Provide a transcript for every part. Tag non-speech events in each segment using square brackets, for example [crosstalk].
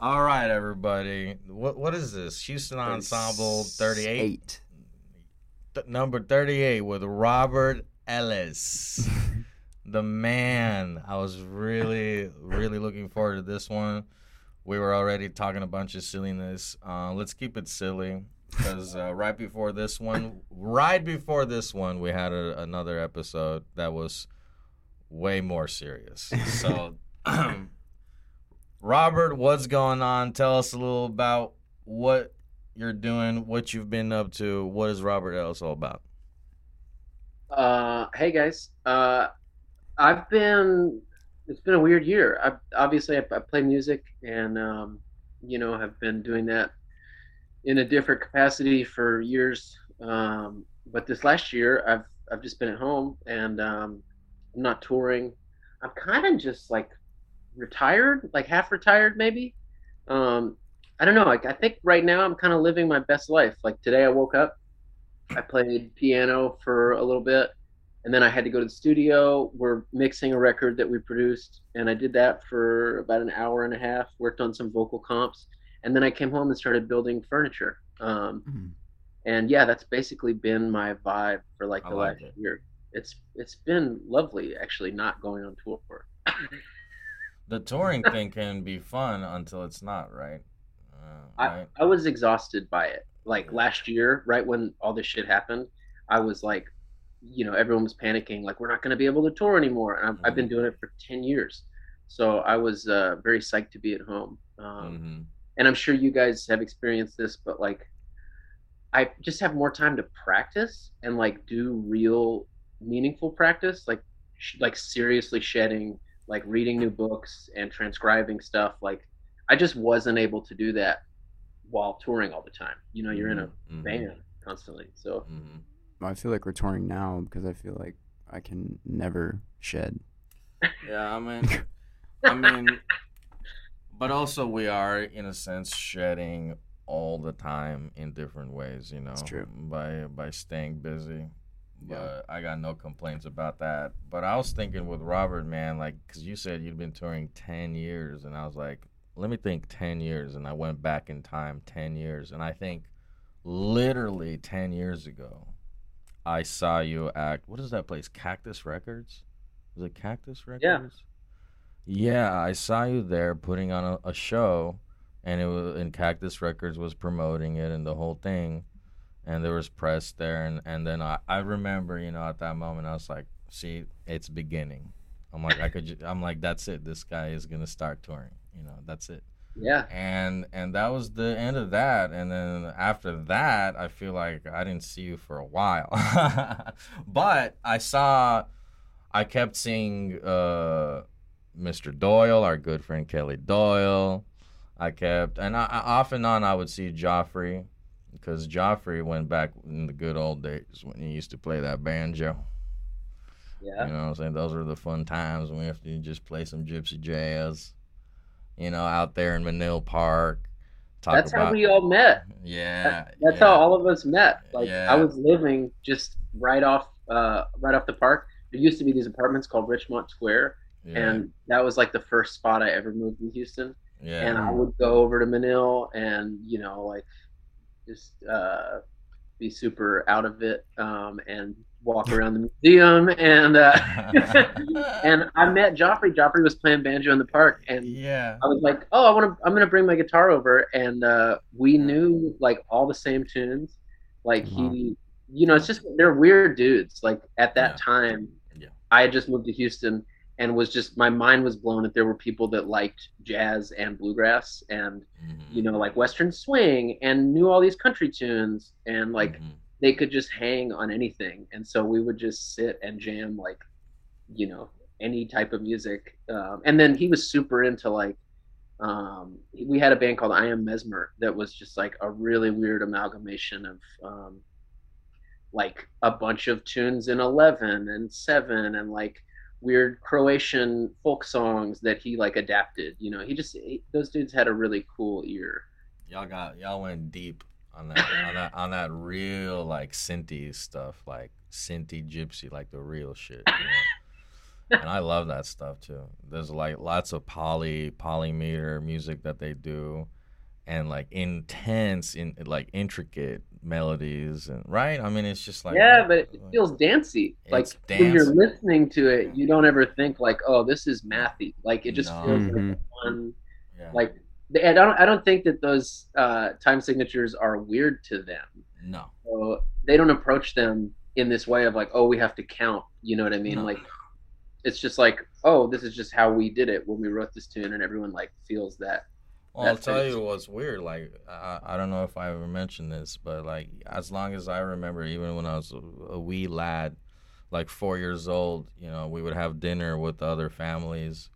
All right, everybody. What what is this? Houston Ensemble 38? Th- number 38 with Robert Ellis. [laughs] the man. I was really, really looking forward to this one. We were already talking a bunch of silliness. Uh, let's keep it silly because uh, [laughs] right before this one, right before this one, we had a, another episode that was way more serious. So, [clears throat] Robert, what's going on? Tell us a little about what you're doing, what you've been up to. What is Robert Ellis all about? Uh, hey guys. Uh, I've been. It's been a weird year. I obviously I, I play music and um, you know have been doing that in a different capacity for years. Um, but this last year I've I've just been at home and um, I'm not touring. I'm kind of just like retired, like half retired maybe. Um, I don't know. Like I think right now I'm kind of living my best life. Like today I woke up, I played piano for a little bit, and then I had to go to the studio. We're mixing a record that we produced, and I did that for about an hour and a half. Worked on some vocal comps, and then I came home and started building furniture. Um, Mhm. and yeah, that's basically been my vibe for like I the like last it. year. It's it's been lovely actually not going on tour. [laughs] The touring thing can be fun until it's not, right? Uh, I, right? I was exhausted by it. Like last year, right when all this shit happened, I was like, you know, everyone was panicking, like we're not going to be able to tour anymore. And I've, I've been doing it for ten years, so I was uh, very psyched to be at home. Um, Mhm. And I'm sure you guys have experienced this, but like, I just have more time to practice and like do real meaningful practice, like sh- like seriously shedding, like reading new books and transcribing stuff. Like, I just wasn't able to do that while touring all the time. You know, you're in a band constantly. So. I feel like we're touring now because I feel like I can never shed. Yeah, I mean, [laughs] I mean, but also we are in a sense shedding all the time in different ways. You know, It's true. by by staying busy. But Yeah. I got no complaints about that. But I was thinking with Robert, man, like, because you said you'd been touring 10 years, and I was like, let me think 10 years. And I went back in time 10 years. And I think literally 10 years ago, I saw you act. What is that place? Cactus Records? Was it Cactus Records? Yeah, I saw you there putting on a, a show, and it was and Cactus Records was promoting it and the whole thing, and there was press there, and and then I I remember you know at that moment I was like, see, it's beginning. I'm like I could I'm like that's it. This guy is gonna start touring. You know that's it yeah, and and that was the end of that. And then after that i feel like i didn't see you for a while. [laughs] But i saw i kept seeing uh mr doyle our good friend kelly doyle. I kept and I, I off and on i would see joffrey because joffrey went back in the good old days when he used to play that banjo. Yeah. you know what I'm saying? Those were the fun times when we have to just play some gypsy jazz, you know, out there in Menil Park. That's about, how we all met. Yeah. That's yeah. how all of us met. Like Yeah. I was living just right off, uh, right off the park. There used to be these apartments called Richmond Square, Yeah. and that was like the first spot I ever moved in Houston. yeah. And I would go over to Menil and you know like just uh, be super out of it um, and walk around the museum and uh, [laughs] [laughs] and I met Joffrey. Joffrey was playing banjo in the park and yeah. I was like, oh, I want to. I'm gonna bring my guitar over, and uh, we knew like all the same tunes. Like Wow. he, you know, it's just they're weird dudes. Like at that Yeah. time, Yeah. I had just moved to Houston and was just my mind was blown that there were people that liked jazz and bluegrass and Mhm. you know like Western swing and knew all these country tunes and like Mhm. They could just hang on anything. And so we would just sit and jam like you know any type of music. Um, and then he was super into like um, we had a band called i am mesmer that was just like a really weird amalgamation of um, like a bunch of tunes in 11 and 7 and like weird croatian folk songs that he like adapted you know. He just he, those dudes had a really cool ear. Y'all got y'all went deep on that on that on that real like synthy stuff, like synthy gypsy, like the real shit. You know? [laughs] and I love that stuff too. There's like lots of poly polymeter music that they do, and like intense in like intricate melodies and right. I mean, it's just like yeah, but it feels dancey. Like when you're listening to it, you don't ever think like, oh, this is mathy. Like it just No. feels like Mhm. fun. yeah. Like I don't I don't think that those uh, time signatures are weird to them. no. So they don't approach them in this way of like, oh, we have to count. You know what I mean? No. Like it's just like, oh, this is just how we did it when we wrote this tune, and everyone like feels that. Well, I'll tell you what's weird. Like, I, I don't know if I ever mentioned this, but like, as long as I remember, even when I was a, a wee lad, like four years old, you know, we would have dinner with other families,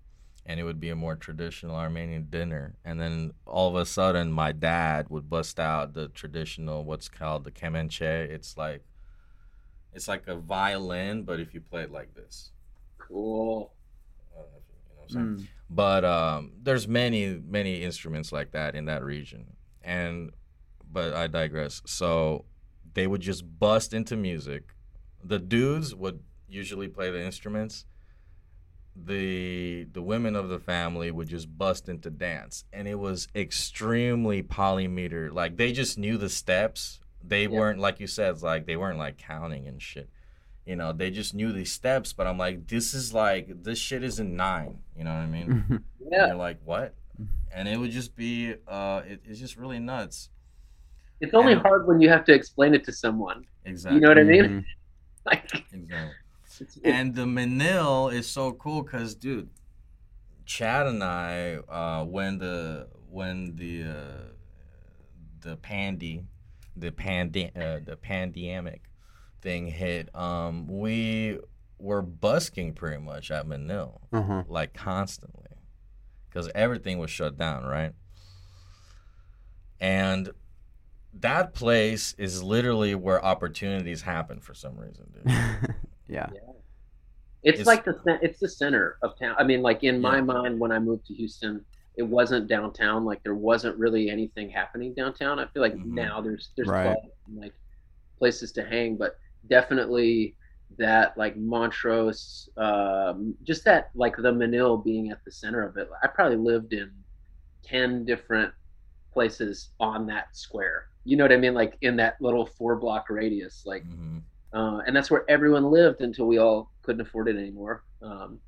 and it would be a more traditional Armenian dinner. And then all of a sudden, my dad would bust out the traditional, what's called the kemenche. It's like, it's like a violin, but if you play it like this. Cool. I don't know if you, you know what I'm saying? Mm. but um, there's many many instruments like that in that region and but i digress so they would just bust into music the dudes would usually play the instruments the the women of the family would just bust into dance and it was extremely polymeter like they just knew the steps they Yeah. weren't like you said it's like they weren't like counting and shit you know they just knew these steps but i'm like this is like this shit is in nine you know what i mean [laughs] Mm-hmm. and Yeah, you're like, what? And it would just be, uh, it, it's just really nuts. it's only and- hard when you have to explain it to someone. Exactly. You know what I mean? [laughs] Like, Exactly. And the Menil is so cool because, dude, Chad and I, uh, when the when the uh, the pandy, the pandi- uh, the pandemic thing hit, um, we were busking pretty much at Menil. Uh-huh. like constantly because everything was shut down right and that place is literally where opportunities happen for some reason dude [laughs] yeah. it's it's- like the it's the center of town. I mean, like in my Yeah. mind, when I moved to Houston, it wasn't downtown. Like there wasn't really anything happening downtown. I feel like Mhm. now there's there's Right. like places to hang, but definitely that like Montrose, um, just that like the Menil being at the center of it. I probably lived in ten different places on that square. You know what I mean? Like in that little four block radius. Like Mhm. Uh, and that's where everyone lived until we all couldn't afford it anymore. Um,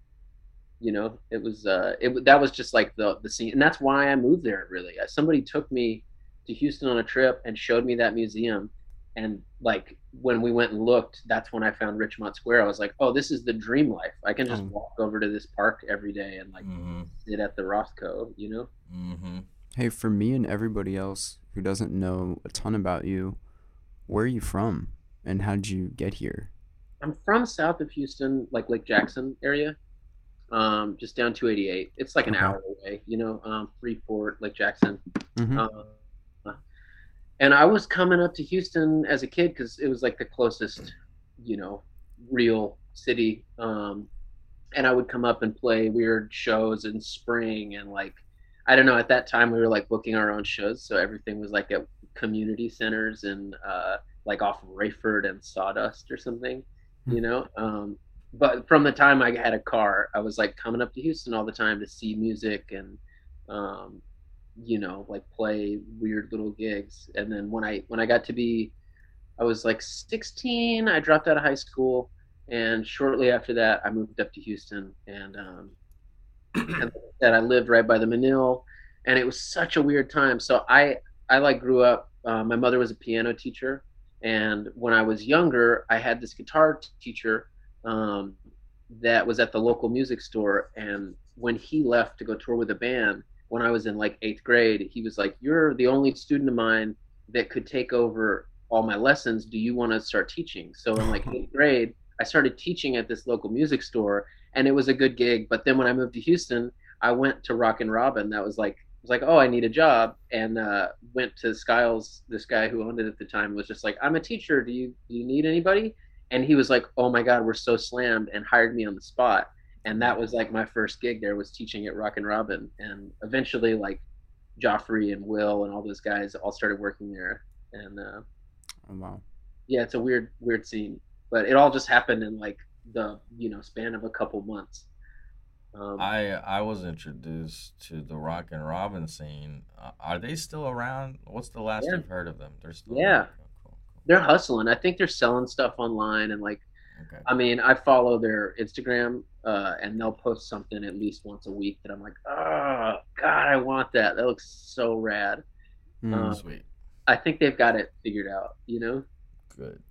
you know, it was uh, it that was just like the the scene, and that's why I moved there. Really, Uh, somebody took me to Houston on a trip and showed me that museum, and like when we went and looked, that's when I found Richmond Square. I was like, oh, this is the dream life. I can just Oh. walk over to this park every day and like Mhm. sit at the Rothko. You know? Mhm. Hey, for me and everybody else who doesn't know a ton about you, where are you from and how did you get here? I'm from south of Houston, like Lake Jackson area, um, just down 288. It's like an Okay. hour away, you know, um, Freeport, Lake Jackson. Mhm. Uh, and I was coming up to Houston as a kid because it was like the closest, you know, real city. Um, and I would come up and play weird shows in spring and like, I don't know. At that time, we were like booking our own shows, so everything was like at community centers and uh, like off Rayford and Sawdust or something, you know. Um, but from the time I had a car, I was like coming up to Houston all the time to see music and um, you know like play weird little gigs. And then when i when i got to be i was like 16 i dropped out of high school. And shortly after that i moved up to houston. And um [clears throat] and that i lived right by the menil. And it was such a weird time. So i i like grew up uh, my mother was a piano teacher and when i was younger i had this guitar teacher um, that was at the local music store and when he left to go tour with a band when I was in like eighth grade, he was like, "You're the only student of mine that could take over all my lessons. Do you want to start teaching?" So in like [laughs] eighth grade, I started teaching at this local music store, and it was a good gig. But then when I moved to Houston, I went to Rock and Robin. That was like was like, "Oh, I need a job," and uh, went to Skiles. This guy who owned it at the time was just like, "I'm a teacher. Do you do you need anybody?" And he was like, "Oh my God, we're so slammed," and hired me on the spot and that was like my first gig there was teaching at rock and robin and eventually like Joffrey and Will and all those guys all started working there, and uh, Oh, wow. yeah, it's a weird weird scene, but it all just happened in like the you know span of a couple months. Um, I I was introduced to the Rock and Robin scene. Uh, are they still around? What's the last Yeah. you've heard of them? They're still Yeah. around. Cool, cool, they're hustling. I think they're selling stuff online and like. Okay. I mean, I follow their Instagram, uh, and they'll post something at least once a week that I'm like, oh God, I want that. That looks so rad. Mm. Uh, Sweet. I think they've got it figured out. You know? Good.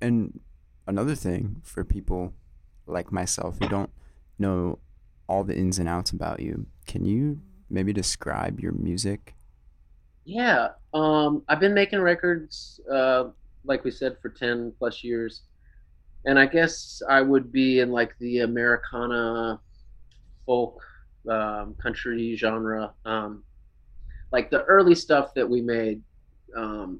And another thing for people like myself who don't know all the ins and outs about you, can you maybe describe your music? Yeah. Um, I've been making records, uh, like we said, for ten plus years, and I guess I would be in like the Americana folk um, country genre. Um, like the early stuff that we made um,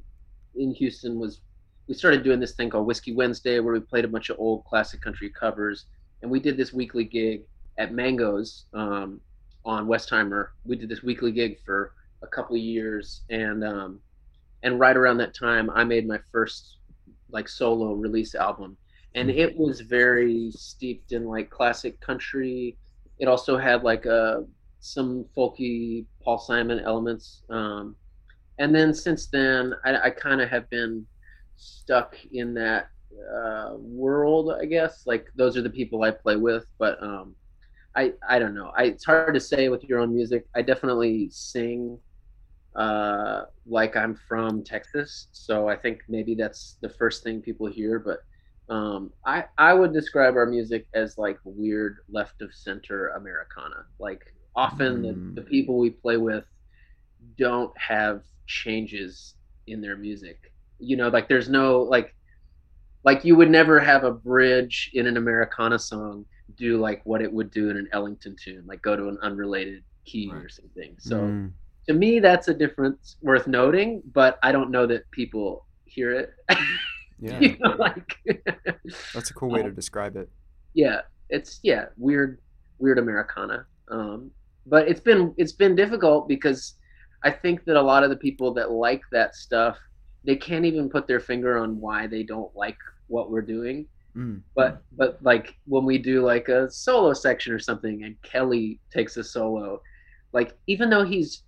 in Houston was we started doing this thing called Whiskey Wednesday where we played a bunch of old classic country covers, and we did this weekly gig at Mango's um, on Westheimer. We did this weekly gig for a couple of years, and um, and right around that time, I made my first like solo release album, and it was very steeped in like classic country. It also had like a some folky Paul Simon elements. Um, and then since then, I, I kind of have been stuck in that uh, world, I guess. Like those are the people I play with, but um, I I don't know. I, it's hard to say with your own music. I definitely sing uh, like I'm from Texas, so I think maybe that's the first thing people hear. But um, I I would describe our music as like weird left of center Americana. Like often Mm. the, the people we play with don't have changes in their music. You know, like there's no like like you would never have a bridge in an Americana song do like what it would do in an Ellington tune, like go to an unrelated key or something. So Mm. to me that's a difference worth noting, but I don't know that people hear it. [laughs] yeah, you know, like [laughs] that's a cool way to describe it. yeah, it's yeah, weird weird Americana. Um but it's been it's been difficult because I think that a lot of the people that like that stuff, they can't even put their finger on why they don't like what we're doing. Mm. But but like when we do like a solo section or something and Kelly takes a solo, like even though he's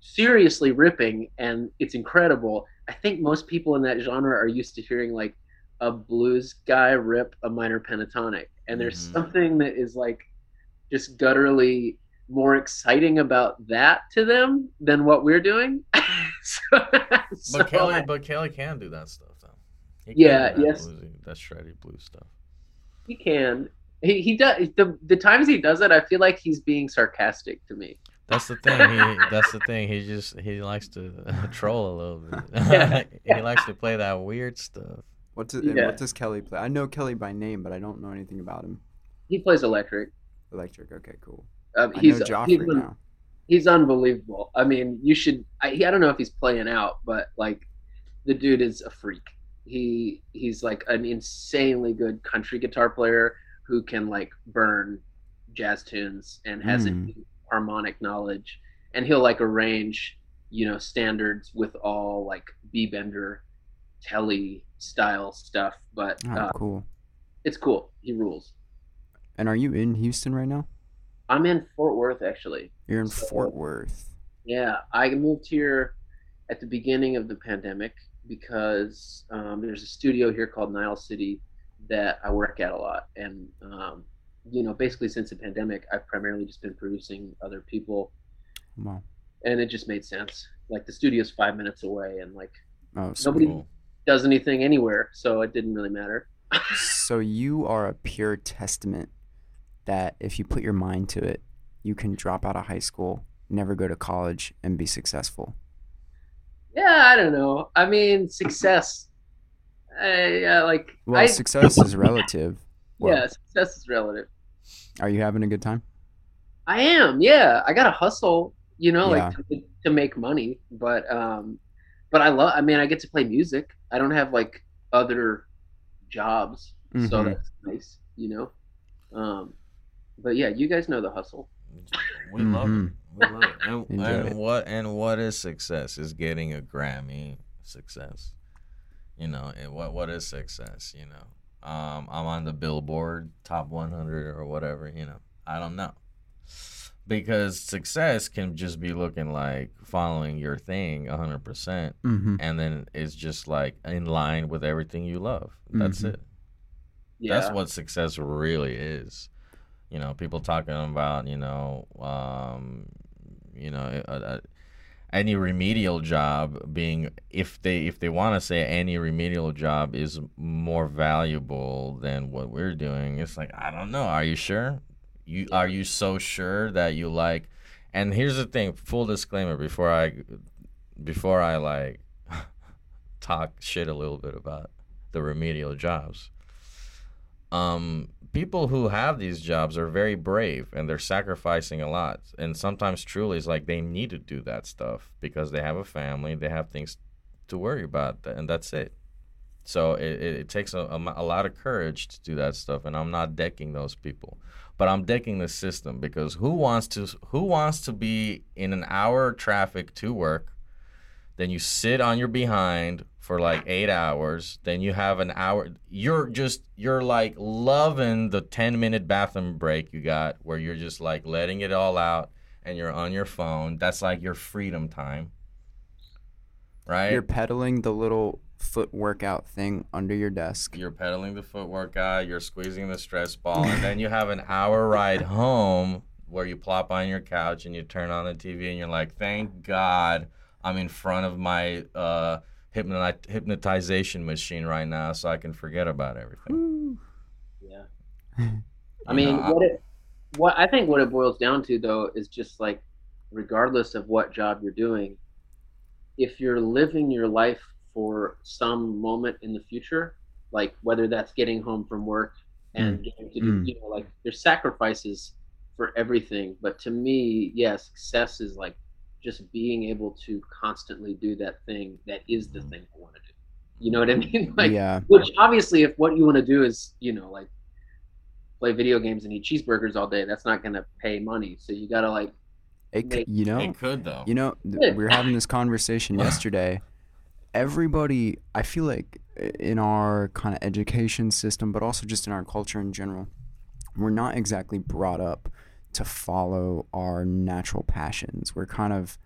seriously ripping and it's incredible, I think most people in that genre are used to hearing like a blues guy rip a minor pentatonic. And there's Mhm. something that is like just gutturally more exciting about that to them than what we're doing. so, [laughs] so But Kelly, I- but Kelly can do that stuff. He Yeah, that yes. bluesy- that shreddy blues stuff. He can. He he does the the times he does it. I feel like he's being sarcastic to me. That's the thing. He that's the thing. He just he likes to [laughs] troll a little bit. [laughs] Yeah. [laughs] he likes to play that weird stuff. What does Yeah. what does Kelly play? I know Kelly by name, but I don't know anything about him. He plays electric. Electric. Okay, cool. Um, I he's know Joffrey he's, un- now. he's unbelievable. I mean, you should. I, I don't know if he's playing out, but like, the dude is a freak. He he's like an insanely good country guitar player who can like burn jazz tunes and has a Mm. deep harmonic knowledge, and he'll like arrange you know standards with all like B bender, telly style stuff. But Oh, uh, cool. it's cool. He rules. And are you in Houston right now? I'm in Fort Worth actually. You're in So- Fort Worth. Yeah, I moved here at the beginning of the pandemic because um, there's a studio here called Niles City that I work at a lot, and um, you know, basically since the pandemic, I've primarily just been producing other people, Wow. and it just made sense. Like the studio's five minutes away, and like Oh, so, Nobody- Cool. does anything anywhere, so it didn't really matter. [laughs] so you are a pure testament that if you put your mind to it, you can drop out of high school, never go to college, and be successful. Yeah, I don't know. I mean, success. I, uh, like Well, I, success is relative. Well, yeah, success is relative. Are you having a good time? I am, yeah. I gotta hustle, you know, Yeah. like to, to make money. But um, but I love. I mean, I get to play music. I don't have like other jobs, so Mhm. that's nice, you know. Um, but yeah, you guys know the hustle. We love it. And, [laughs] and what and what is success? Is getting a Grammy success. You know, and what what is success? You know, um, I'm on the Billboard top 100 or whatever. You know, I don't know because success can just be looking like following your thing 100% Mm-hmm. and then it's just like in line with everything you love that's Mhm. it Yeah. that's what success really is you know people talking about you know um you know uh, uh, any remedial job being if they if they want to say any remedial job is more valuable than what we're doing it's like i don't know are you sure? You are you so sure that you like and here's the thing full disclaimer before i before i like [laughs] talk shit a little bit about the remedial jobs. Um people who have these jobs are very brave and they're sacrificing a lot. And sometimes truly it's like they need to do that stuff because they have a family they have things to worry about and that's it. So it, it, takes a, a, a lot of courage to do that stuff and i'm not decking those people. But i'm decking the system because who wants to who wants to be in an hour traffic to work then you sit on your behind for like eight hours then you have an hour you're just you're like loving the 10 minute bathroom break you got where you're just like letting it all out and you're on your phone. That's like your freedom time. Right? You're pedaling the little foot workout thing under your desk. you're pedaling the foot workout, you're squeezing the stress ball, [laughs] and then you have an hour ride home where you plop on your couch and you turn on the TV and you're like, thank God I'm in front of my uh, hypnoti- hypnotization machine right now so I can forget about everything. Yeah. [laughs] I mean, know, I- what it, what I think what it boils down to though is just like, regardless of what job you're doing, if you're living your life for some moment in the future, like whether that's getting home from work and getting to do, Mm. you know, like there's sacrifices for everything. But to me, yeah, success is like just being able to constantly do that thing that is the mm-hmm. thing I want to do. You know what I [laughs] mean? Like, yeah. which obviously, if what you want to do is, you know, like play video games and eat cheeseburgers all day, that's not going to pay money. So you got to like, It, c- Make- you know, It could though. You know, we were having this conversation [laughs] yesterday. Everybody, I feel like in our kind of education system, but also just in our culture in general, we're not exactly brought up to follow our natural passions. We're kind of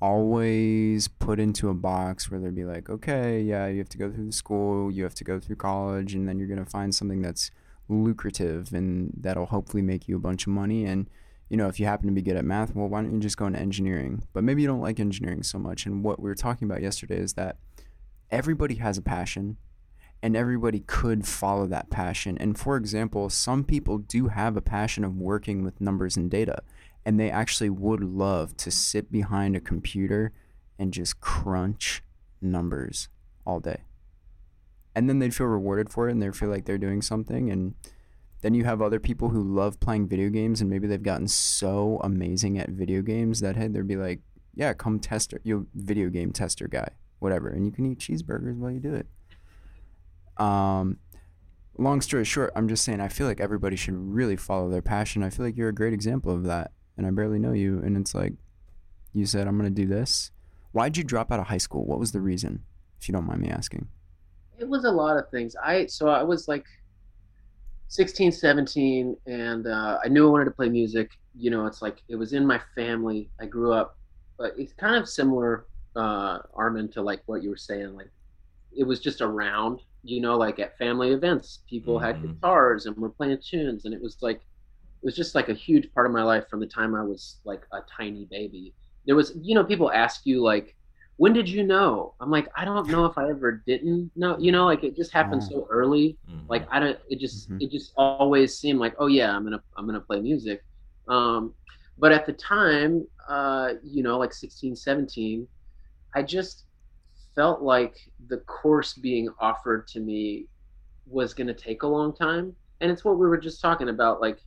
always put into a box where they'd be like, okay, yeah, you have to go through school, you have to go through college, and then you're going to find something that's lucrative and that'll hopefully make you a bunch of money. And you know, if you happen to be good at math, well, why don't you just go into engineering? But maybe you don't like engineering so much. And what we were talking about yesterday is that everybody has a passion and everybody could follow that passion. And for example, some people do have a passion of working with numbers and data, and they actually would love to sit behind a computer and just crunch numbers all day. And then they'd feel rewarded for it and they feel like they're doing something. And then you have other people who love playing video games and maybe they've gotten so amazing at video games that hey, they'd be like, yeah, come tester, you video game tester guy, whatever, and you can eat cheeseburgers while you do it. Um, long story short, I'm just saying I feel like everybody should really follow their passion. I feel like you're a great example of that, and I barely know you, and it's like, you said I'm gonna do this. Why'd you drop out of high school? What was the reason, if you don't mind me asking? it was a lot of things. I, so I was like 16, 17, and uh, I knew I wanted to play music. You know, it's like, it was in my family. I grew up, but it's kind of similar, uh, Armin, to like what you were saying. Like, it was just around, you know, like at family events, people had Mhm. guitars and were playing tunes, and it was like, it was just like a huge part of my life from the time I was like a tiny baby. There was, you know, people ask you like, when did you know? I'm like, I don't know if I ever didn't know. You know, like it just happened Oh. so early. Mhm. Like I don't. It just Mhm. it just always seemed like, oh yeah, I'm gonna I'm gonna play music. Um, but at the time, uh, you know, like 16, 17, I just felt like the course being offered to me was going to take a long time. And it's what we were just talking about like,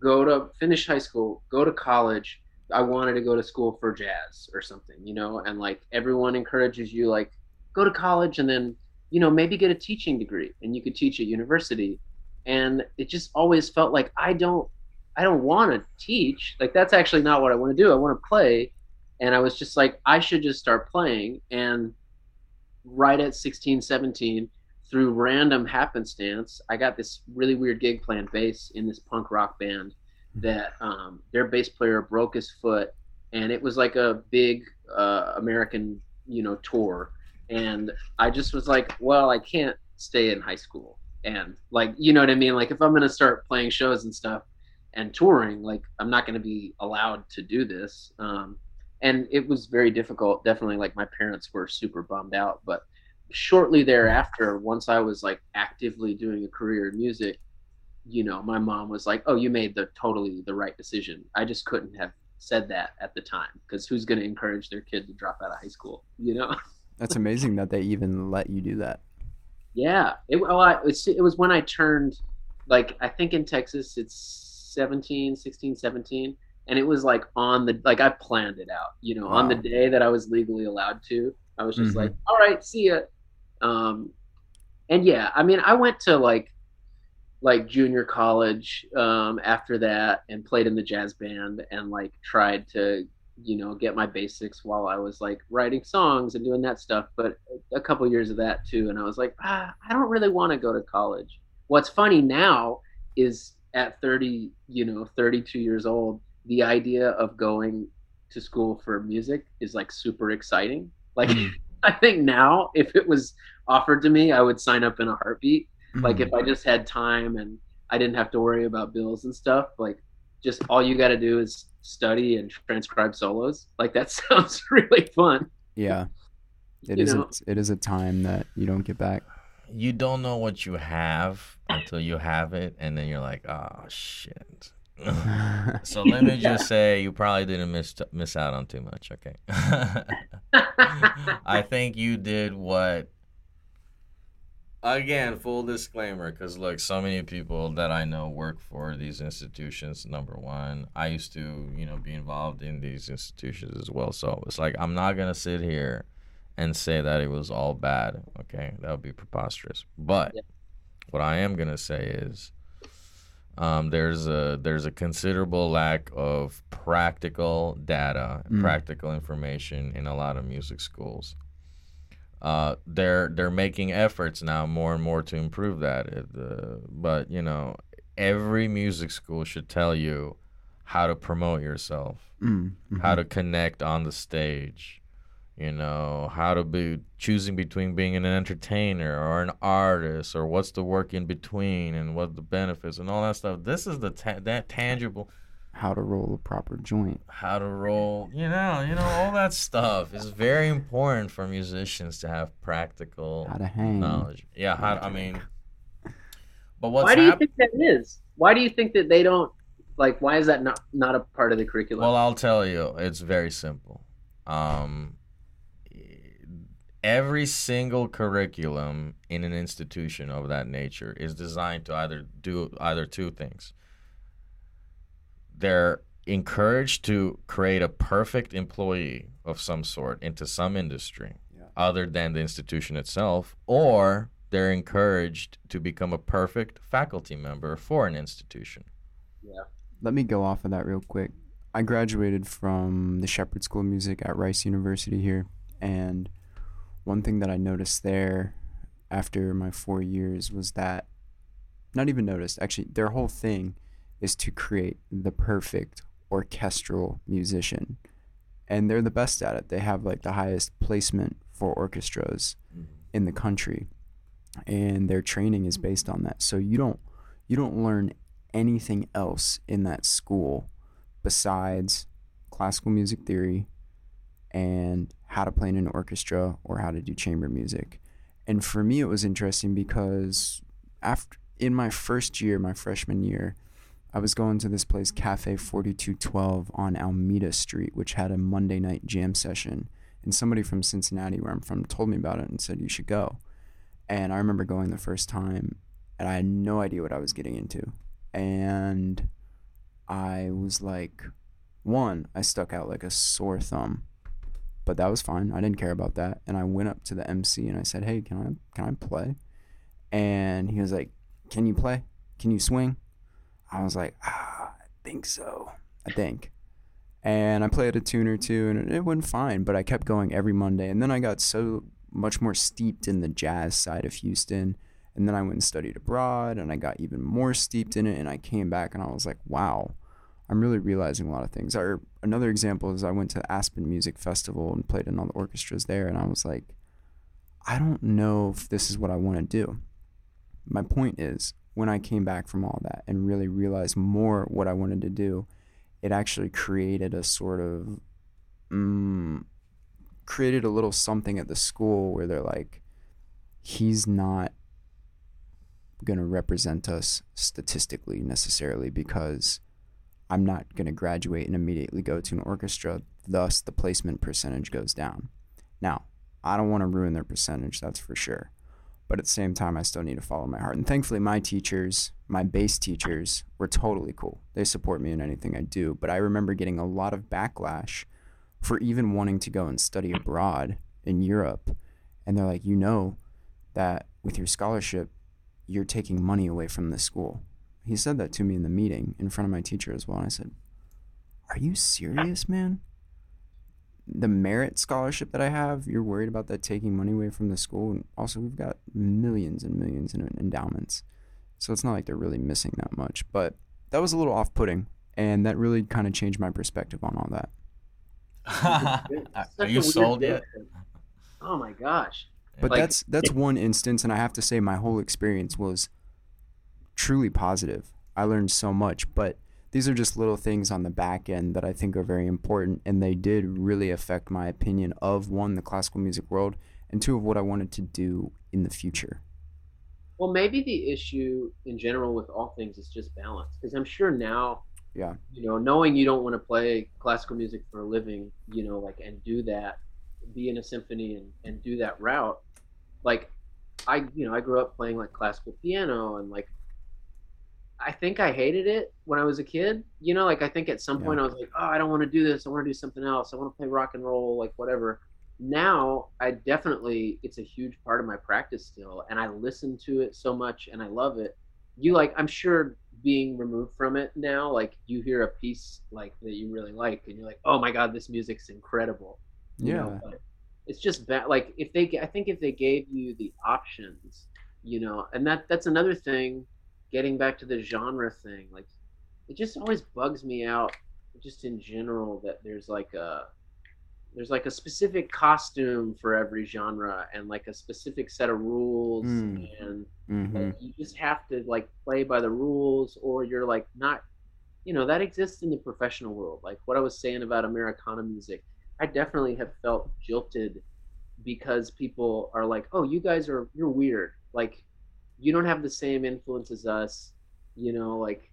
go to finish high school, go to college. I wanted to go to school for jazz or something, you know, and like everyone encourages you, like, go to college and then, you know, maybe get a teaching degree and you could teach at university. And it just always felt like I don't, I don't want to teach. Like that's actually not what I want to do. I want to play. And I was just like, I should just start playing. And right at 16, 17, through random happenstance, I got this really weird gig playing bass in this punk rock band that um, their bass player broke his foot, and it was like a big uh, American, you know, tour. And I just was like, well, I can't stay in high school, and like, you know what I mean? Like, if I'm gonna start playing shows and stuff and touring, like, I'm not gonna be allowed to do this. Um, and it was very difficult. Definitely, like, my parents were super bummed out, but shortly thereafter, once I was like actively doing a career in music, you know, my mom was like, "Oh, you made the totally the right decision." I just couldn't have said that at the time because who's going to encourage their kid to drop out of high school? You know. [laughs] That's amazing that they even let you do that. Yeah, it well, I, it was when I turned, like I think in Texas it's 17, 16, 17, and it was like on the like I planned it out. You know, wow. on the day that I was legally allowed to, I was just mm-hmm. like, "All right, see ya." Um, and yeah, I mean, I went to like like junior college um, after that and played in the jazz band and like tried to you know get my basics while I was like writing songs and doing that stuff. But a couple years of that too, and I was like, ah, I don't really want to go to college. What's funny now is at 30, you know, 32 years old, the idea of going to school for music is like super exciting. Like. Mm. [laughs] I think now, if it was offered to me, I would sign up in a heartbeat. Mm-hmm. Like if I just had time and I didn't have to worry about bills and stuff, like just all you got to do is study and transcribe solos. Like that [laughs] sounds really fun. Yeah. [laughs] it is. A, it is a time that you don't get back. You don't know what you have until you have it, and then you're like, "Oh shit." So let me yeah. just say you probably didn't miss miss out on too much. Okay. [laughs] I think you did what. Again, full disclaimer, because look, so many people that I know work for these institutions. Number one, I used to, you know, be involved in these institutions as well. So it's like I'm not gonna sit here and say that it was all bad. Okay, that would be preposterous. But yeah. what I am gonna say is um, there's a there's a considerable lack of practical data, mm. practical information in a lot of music schools. Uh, they're they're making efforts now more and more to improve that. Uh, but you know, every music school should tell you how to promote yourself, mm. mm-hmm. how to connect on the stage, you know how to be choosing between being an entertainer or an artist or what's the work in between and what the benefits and all that stuff. This is the ta- that tangible how to roll a proper joint. How to roll you know you know all that stuff is very important for musicians to have practical how to hang. knowledge. Yeah how i mean but what's why do you think that is? Why do you think that they don't like why is that not not a part of the curriculum? Well i'll tell you. It's very simple. Um every single curriculum in an institution of that nature is designed to either do either two things. They're encouraged to create a perfect employee of some sort into some industry yeah. other than the institution itself, or they're encouraged to become a perfect faculty member for an institution. Yeah. Let me go off of that real quick. I graduated from the Shepherd School of Music at Rice University here, and one thing that I noticed there after my four years was that, not even noticed, actually, their whole thing is to create the perfect orchestral musician. And they're the best at it. They have like the highest placement for orchestras mm-hmm. in the country. And their training is based on that. So you don't you don't learn anything else in that school besides classical music theory and how to play in an orchestra or how to do chamber music. And for me, it was interesting because after in my first year, my freshman year, I was going to this place, Cafe 4212 on Almeda Street, which had a Monday night jam session. And somebody from Cincinnati, where I'm from, told me about it and said, You should go. And I remember going the first time, and I had no idea what I was getting into. And I was like, one, I stuck out like a sore thumb but that was fine. I didn't care about that. And I went up to the MC and I said, "Hey, can I can I play?" And he was like, "Can you play? Can you swing?" I was like, "Ah, "I think so. I think. And I played a tune or two, and it went fine. But I kept going every Monday, and then I got so much more steeped in the jazz side of Houston. And then I went and studied abroad, and I got even more steeped in it. And I came back, and I was like, wow, I'm really realizing a lot of things. Or another example is I went to Aspen Music Festival and played in all the orchestras there, and I was like, I don't know if this is what I want to do. My point is, when I came back from all that and really realized more what I wanted to do, it actually created a sort of mm, created a little something at the school where they're like, he's not going to represent us statistically necessarily because I'm not going to graduate and immediately go to an orchestra. Thus, the placement percentage goes down. Now, I don't want to ruin their percentage, that's for sure. But at the same time, I still need to follow my heart. And thankfully, my teachers, my bass teachers, were totally cool. They support me in anything I do. But I remember getting a lot of backlash for even wanting to go and study abroad in Europe. And they're like, you know that with your scholarship, you're taking money away from the school. He said that to me in the meeting in front of my teacher as well. And I said, Are you serious, man? The merit scholarship that I have, you're worried about that taking money away from the school. And also, we've got millions and millions in endowments. So it's not like they're really missing that much. But that was a little off putting. And that really kind of changed my perspective on all that. [laughs] Are you sold yet? Oh my gosh. But Like- that's that's one instance, and I have to say my whole experience was truly positive. I learned so much, but these are just little things on the back end that I think are very important, and they did really affect my opinion of one the classical music world, and two of what I wanted to do in the future. Well, maybe the issue in general with all things is just balance. Because I'm sure now, Yeah. you know, knowing you don't want to play classical music for a living, you know, like and do that, be in a symphony and, and do that route, like I, you know, I grew up playing like classical piano and like I think I hated it when I was a kid. You know, like I think at some Yeah. point I was like, oh, I don't want to do this. I want to do something else. I want to play rock and roll, like whatever. Now I definitely it's a huge part of my practice still, and I listen to it so much and I love it. You like, I'm sure being removed from it now, like you hear a piece like that you really like, and you're like, oh my god, this music's incredible. You know, Yeah. but it's just bad. Like if they, I think if they gave you the options, you know, and that that's another thing. Getting back to the genre thing, like it just always bugs me out, just in general, that there's like a there's like a specific costume for every genre and like a specific set of rules Mm. and hmm like, you just have to like play by the rules or you're like not you know that exists in the professional world. Like what i was saying about americana music i definitely have felt jilted because people are like oh you guys are you're weird. Like you don't have the same influence as us you know like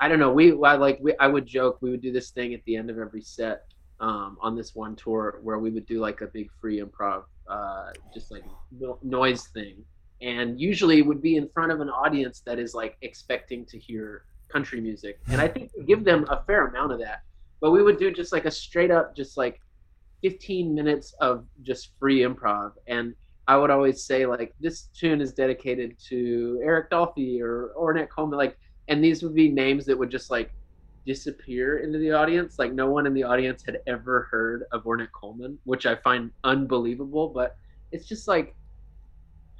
i don't know we I, like we, i would joke we would do this thing at the end of every set um, on this one tour where we would do like a big free improv uh, just like no- noise thing. And usually it would be in front of an audience that is like expecting to hear country music. And i think we give them a fair amount of that. But we would do just like a straight up just like 15 minutes of just free improv. And i would always say like this tune is dedicated to eric dolphy or ornette coleman like and these would be names that would just like disappear into the audience. Like no one in the audience had ever heard of ornette coleman which i find unbelievable but it's just like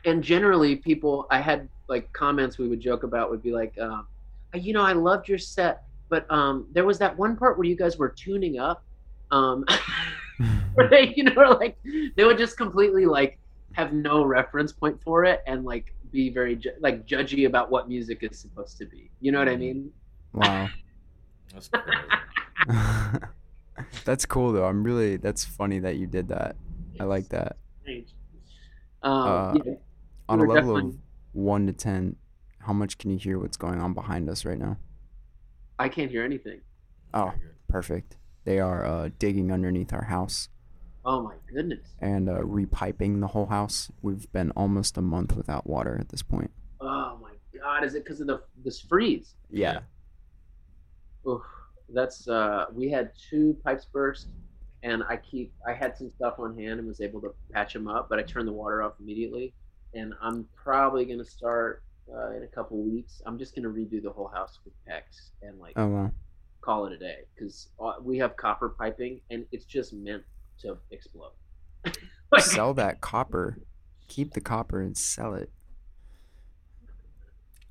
and generally people i had like comments we would joke about would be like um, you know i loved your set but um, there was that one part where you guys were tuning up um, where [laughs] they [laughs] [laughs] you know like they would just completely like have no reference point for it and like be very ju- like judgy about what music is supposed to be you know what i mean Wow. [laughs] That's crazy. [laughs] that's cool though. I'm really that's funny that you did that. I like that. Um, Uh, yeah, On a We're level of one to ten, how much can you hear what's going on behind us right now? i can't hear anything Oh, perfect. They are uh, digging underneath our house oh my goodness and uh, repiping the whole house. We've been almost a month without water at this point. oh my god is it because of the this freeze Yeah. Oof, that's uh, we had two pipes burst, and I keep I had some stuff on hand and was able to patch them up, but I turned the water off immediately, and I'm probably gonna start uh, in a couple weeks. I'm just gonna redo the whole house with PEX and like Oh wow. call it a day because uh, we have copper piping and it's just meant to explode. [laughs] Like, Sell that copper. Keep the copper and sell it.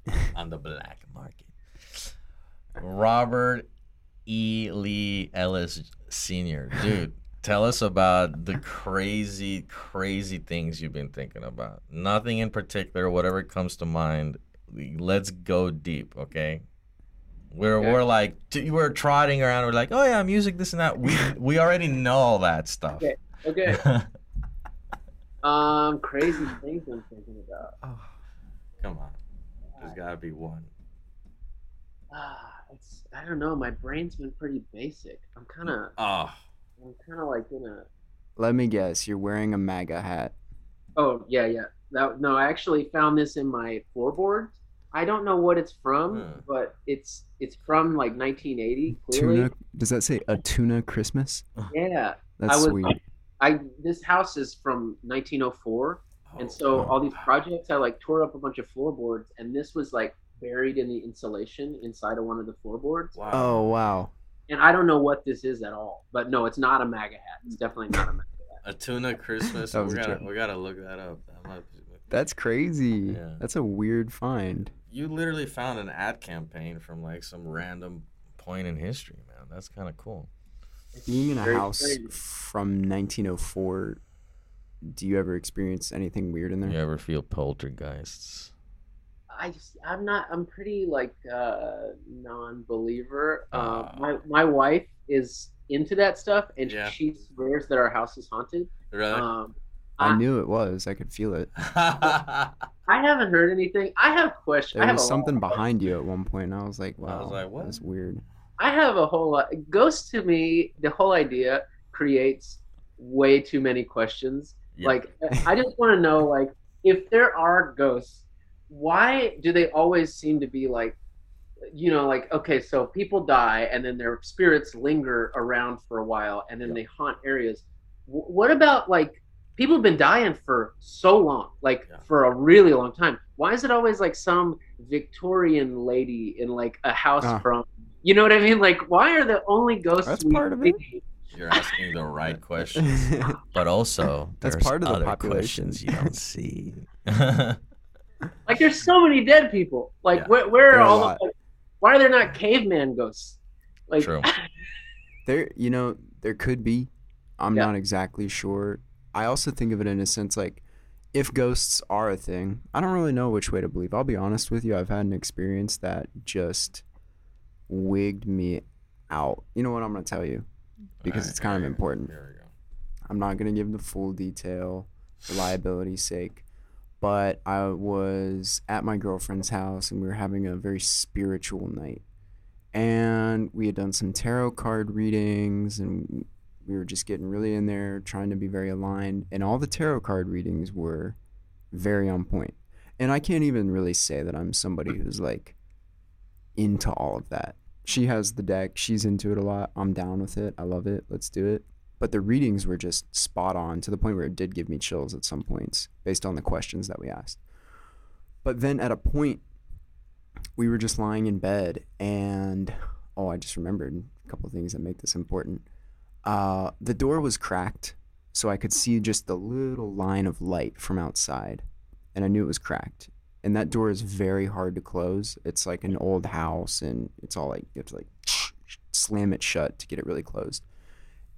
[laughs] on the black market. Robert E. Lee Ellis Sr. Dude, tell us about the crazy, crazy things you've been thinking about. Nothing in particular, whatever comes to mind. Let's go deep, okay? We're Okay. we're like we're trotting around. We're like, oh yeah, music, this and that. We [laughs] we already know all that stuff. Okay. okay. [laughs] Um, crazy things I'm thinking about. Oh, Come on, there's gotta be one. Ah, it's I don't know. My brain's been pretty basic. I'm kind of Oh, I'm kind of like in a Let me guess. You're wearing a MAGA hat. Oh yeah, yeah. That no, I actually found this in my floorboards. I don't know what it's from, Hmm. but it's it's from like 1980. Clearly, Tuna. Does that say a tuna Christmas? yeah. That's was- sweet. I this house is from 1904, and so Oh, all these projects, I like tore up a bunch of floorboards, and this was like buried in the insulation inside of one of the floorboards. wow. Oh wow. And I don't know what this is at all, but no, it's not a MAGA hat. It's definitely not a MAGA hat. A tuna Christmas. That we gotta we gotta look that up. That might be- That's crazy. Yeah. That's a weird find. You literally found an ad campaign from like some random point in history, man. That's kind of cool. Being in a Very house crazy. from 1904, do you ever experience anything weird in there? You ever feel poltergeists? I just I'm not I'm pretty like uh non-believer. Uh, Ah. my my wife is into that stuff and Yeah. she swears that our house is haunted. Really? Um I I, knew it was. I could feel it. [laughs] I haven't heard anything. I have questions. There I have was something behind you at one point, and I was like, I "Wow, was like, what? That's weird." I have a whole lot. Ghosts to me, the whole idea creates way too many questions. Yeah. Like, I just want to know, like, if there are ghosts, why do they always seem to be like, you know, like, okay, so people die and then their spirits linger around for a while and then Yeah. they haunt areas. W- what about like people have been dying for so long, like Yeah. for a really long time? Why is it always like some Victorian lady in like a house Ah. from, you know what I mean? Like, why are the only ghosts That's part of it. see- You're asking the right [laughs] questions, but also That's there's part of the other population. questions you don't see. [laughs] Like, there's so many dead people. Like, Yeah. where, where are are all lot. the? Like, why are there not caveman ghosts? Like, True. [laughs] There, you know, there could be. I'm Yeah. not exactly sure. I also think of it in a sense like if ghosts are a thing, I don't really know which way to believe. I'll be honest with you. I've had an experience that just wigged me out. You know what I'm going to tell you? Because Alright, it's kind of here we go, important. Here we go. I'm not going to give the full detail for liability's sake. But I was at my girlfriend's house and we were having a very spiritual night. And we had done some tarot card readings and we were just getting really in there, trying to be very aligned. And all the tarot card readings were very on point. And I can't even really say that I'm somebody mm. who's like into all of that. She has the deck, she's into it a lot. I'm down with it. I love it. Let's do it but the readings were just spot on to the point where it did give me chills at some points based on the questions that we asked. But then at a point, we were just lying in bed, and oh, I just remembered a couple of things that make this important. Uh, the door was cracked, so I could see just the little line of light from outside, and I knew it was cracked. And that door is very hard to close. It's like an old house, and it's all like you have to like [sniffs] slam it shut to get it really closed.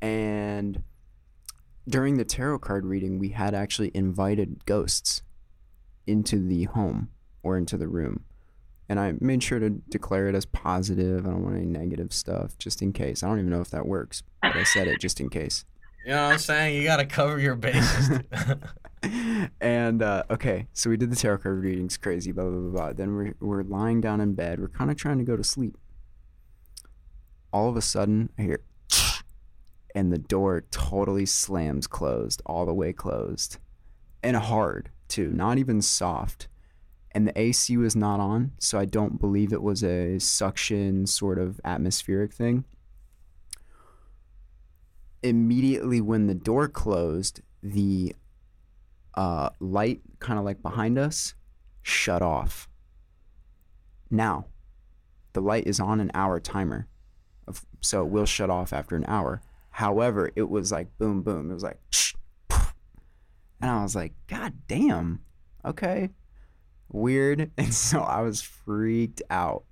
And during the tarot card reading, we had actually invited ghosts into the home or into the room. And I made sure to declare it as positive. I don't want any negative stuff, just in case. I don't even know if that works, but I said it just in case. You know what I'm saying? You gotta cover your bases. [laughs] [laughs] and uh, okay, so we did the tarot card readings, crazy, blah blah blah. blah. Then we're we're lying down in bed. We're kind of trying to go to sleep. All of a sudden, I hear, [sniffs] and the door totally slams closed, all the way closed, and hard too, not even soft. And the AC was not on, so I don't believe it was a suction sort of atmospheric thing. Immediately when the door closed, the uh, light kind of like behind us shut off Now, the light is on an hour timer, so it will shut off after an hour. However, it was like boom, boom. It was like, [sniffs] and I was like, God damn, okay, weird. [laughs] And so I was freaked out,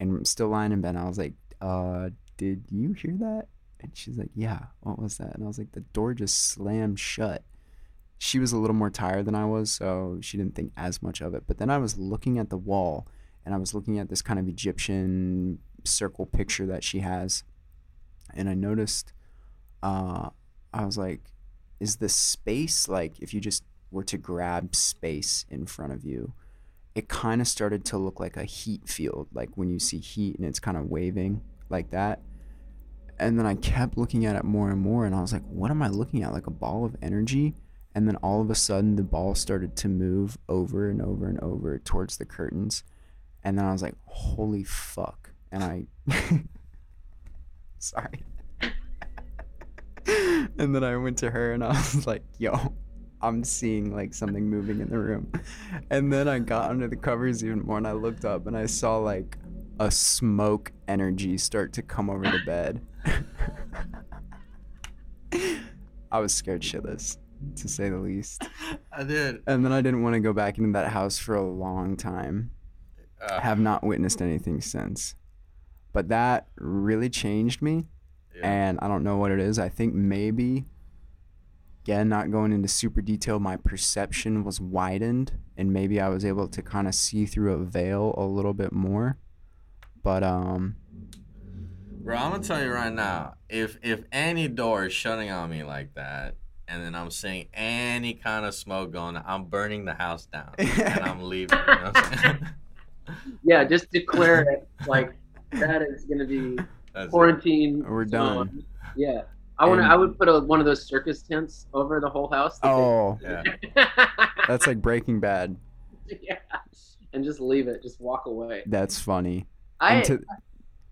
and still lying in bed. I was like, uh, did you hear that? And she's like, yeah. What was that? And I was like, the door just slammed shut. She was a little more tired than I was, so she didn't think as much of it. But then I was looking at the wall and I was looking at this kind of Egyptian circle picture that she has, and I noticed, uh, I was like, is the space like if you just were to grab space in front of you, it kind of started to look like a heat field, like when you see heat and it's kind of waving like that. And then I kept looking at it more and more, and I was like, what am I looking at? Like a ball of energy? And then all of a sudden, the ball started to move over and over and over towards the curtains and then I was like, "Holy fuck!" And I, [laughs] sorry. [laughs] and then I went to her and I was like, "Yo, I'm seeing like something moving in the room." [laughs] And then I got under the covers even more and I looked up and I saw like a smoke energy start to come over the bed. [laughs] I was scared shitless, to say the least. I did. And then I didn't want to go back into that house for a long time Uh, have not witnessed anything since. But that really changed me, yeah. and I don't know what it is. I think maybe, again, not going into super detail, my perception was widened, and maybe I was able to kind of see through a veil a little bit more. But um, Bro, I'm gonna tell you right now, if if any door is shutting on me like that, and then I'm seeing any kind of smoke going, I'm burning the house down [laughs] and I'm leaving. You know I'm? [laughs] Yeah, just declare it like that is gonna be That's it. quarantine. We're zone. done. Yeah, I want to. I would put a, one of those circus tents over the whole house. oh, [laughs] Yeah. that's like Breaking Bad. yeah, and just leave it. Just walk away. That's funny. I. To-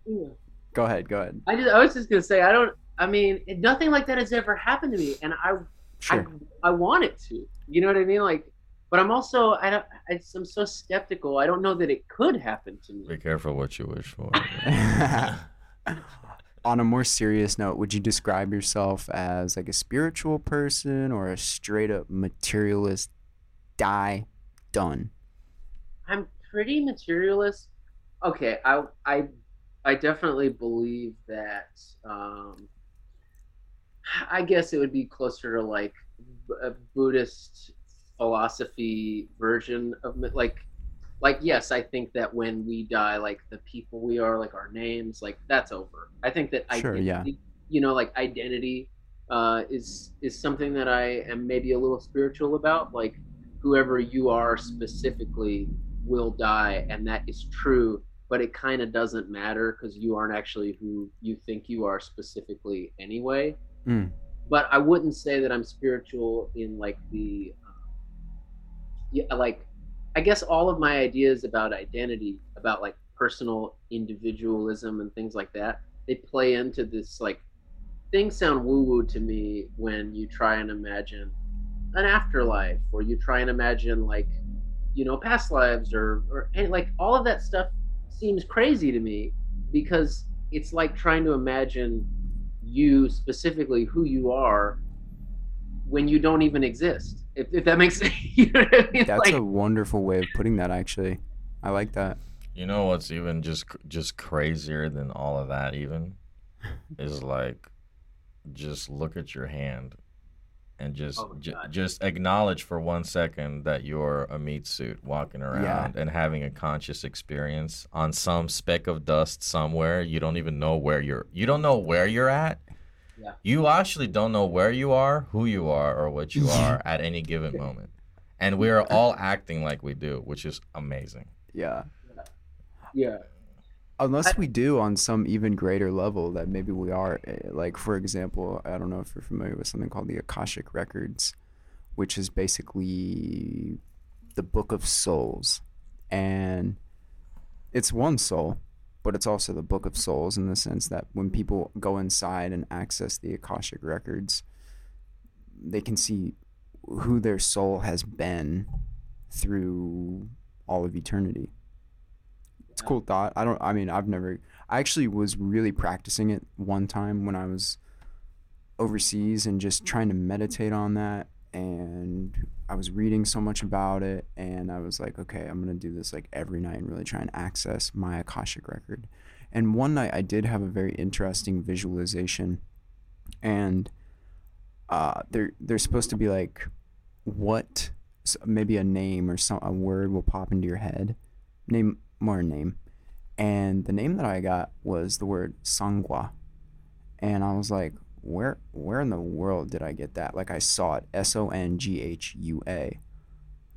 yeah. go ahead, go ahead. I just. I was just gonna say. I don't. I mean, nothing like that has ever happened to me, and I. Sure. I, I want it to. You know what I mean? Like, but I'm also. I don't. I, I'm so skeptical. I don't know that it could happen to me. Be careful what you wish for. [laughs] [laughs] On a more serious note, would you describe yourself as like a spiritual person or a straight up materialist? Die, done. I'm pretty materialist. Okay, I I I definitely believe that. Um, I guess it would be closer to like a Buddhist philosophy version of like like yes i think that when we die like the people we are like our names like that's over i think that Sure, yeah. identity, you know like identity uh, is is something that i am maybe a little spiritual about like whoever you are specifically will die and that is true but it kind of doesn't matter because you aren't actually who you think you are specifically anyway Mm. but i wouldn't say that i'm spiritual in like the um, yeah like i guess all of my ideas about identity about like personal individualism and things like that they play into this like things sound woo woo to me when you try and imagine an afterlife or you try and imagine like you know past lives or or like all of that stuff seems crazy to me because it's like trying to imagine you specifically who you are when you don't even exist if, if that makes sense [laughs] you know I mean? That's Like, a wonderful way of putting that. Actually, I like that. You know what's even just just crazier than all of that even [laughs] is like just look at your hand and just Oh, ju- God. just acknowledge for one second that you're a meat suit walking around and having a conscious experience on some speck of dust somewhere you don't even know where you're you don't know where you're at Yeah. you actually don't know where you are who you are or what you are [laughs] at any given moment and we are all acting like we do which is amazing Yeah. yeah Unless I- we do on some even greater level that maybe we are. eh, Like, for example, I don't know if you're familiar with something called the Akashic Records, which is basically the book of souls. And it's one soul, but it's also the book of souls in the sense that when people go inside and access the Akashic Records, they can see who their soul has been through all of eternity. It's a cool thought. I don't. I mean, I've never. I actually was really practicing it one time when I was overseas and just trying to meditate on that. And I was reading so much about it, and I was like, okay, I'm gonna do this like every night and really try and access my akashic record. And one night I did have a very interesting visualization, and uh, there there's supposed to be like what maybe a name or some a word will pop into your head, name more name, and the name that I got was the word Songhua, and I was like, where where in the world did I get that? Like I saw it, S O N G H U A,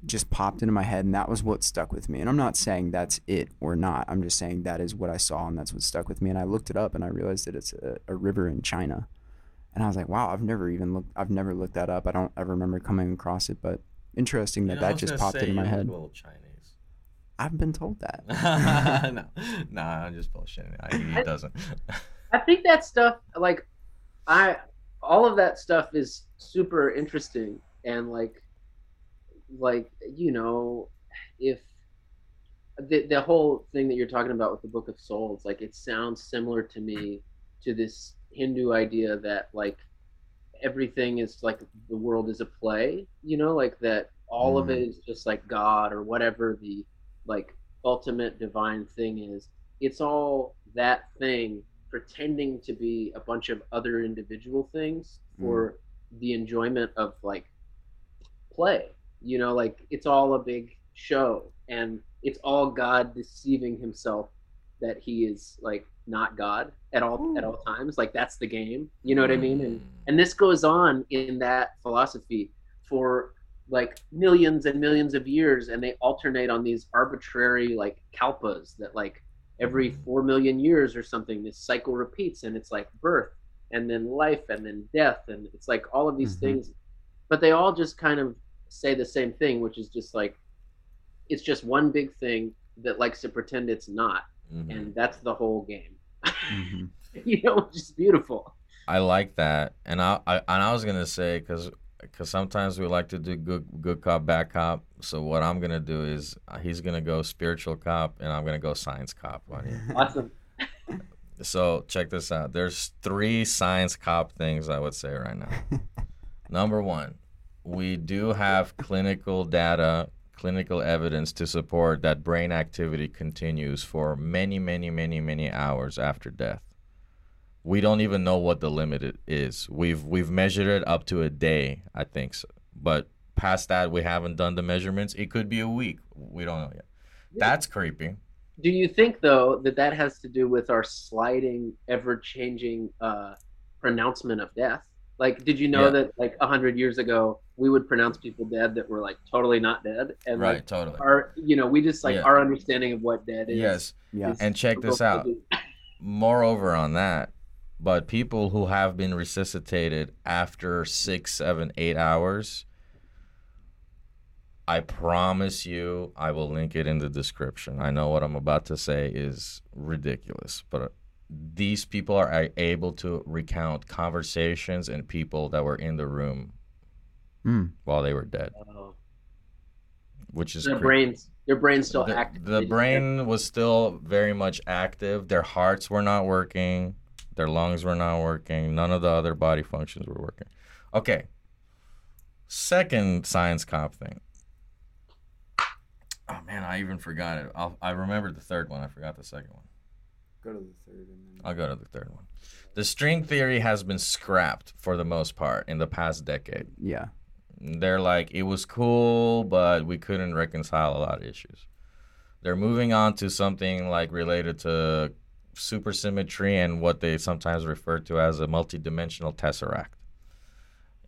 just popped into my head, and that was what stuck with me. And I'm not saying that's it or not. I'm just saying that is what I saw, and that's what stuck with me. And I looked it up, and I realized that it's a, a river in China. And I was like, wow, I've never even looked. I've never looked that up. I don't ever remember coming across it, but interesting that You know, that just popped say into my head. a Chinese. I've been told that. [laughs] no, no, I'm just bullshitting. I, he doesn't. I think that stuff, like, I all of that stuff is super interesting and like, like you know, if the the whole thing that you're talking about with the Book of Souls, like, it sounds similar to me to this Hindu idea that like everything is like the world is a play, you know, like that all of mm. it is just like God or whatever the like ultimate divine thing is. It's all that thing pretending to be a bunch of other individual things mm. for the enjoyment of like play. You know, like it's all a big show and it's all God deceiving himself that he is like not God at all at all times. Like that's the game. You know what I mean? And mm. and this goes on in that philosophy for like millions and millions of years and they alternate on these arbitrary like kalpas that like every four million years or something this cycle repeats and it's like birth and then life and then death and it's like all of these Mhm. things but they all just kind of say the same thing which is just like it's just one big thing that likes to pretend it's not Mhm. and that's the whole game Mhm. [laughs] you know which is beautiful I like that, and I, I and I was gonna say because because sometimes we like to do good good cop bad cop. So what I'm gonna do is uh, he's gonna go spiritual cop, and I'm gonna go science cop on you. [laughs] awesome [laughs] So check this out. There's three science cop things I would say right now. [laughs] Number one, we do have clinical data, clinical evidence to support that brain activity continues for many, many, many, many hours after death. We don't even know what the limit is. We've we've measured it up to a day, I think, so. but past that we haven't done the measurements. It could be a week. We don't know yet. That's creepy. Do you think though that that has to do with our sliding, ever-changing uh, pronouncement of death? Like, did you know Yeah. that like a hundred years ago we would pronounce people dead that were like totally not dead, and Right, like totally. our, you know, we just like Yeah. our understanding of what dead is. Yes. yeah. is And check this out. [laughs] moreover on that but people who have been resuscitated after six seven eight hours i promise you i will link it in the description i know what i'm about to say is ridiculous but these people are able to recount conversations and people that were in the room Mm. while they were dead Oh. which is their creepy. brains, their brains still the, active. the brain was still very much active. Their hearts were not working. Their lungs were not working. None of the other body functions were working. Okay. Second science cop thing. Oh man, I even forgot it. I'll, I remembered the third one. I forgot the second one. Go to the third and then. I'll go to the third one. The string theory has been scrapped for the most part in the past decade. Yeah. They're like, it was cool, but we couldn't reconcile a lot of issues. They're moving on to something like related to supersymmetry and what they sometimes refer to as a multidimensional tesseract.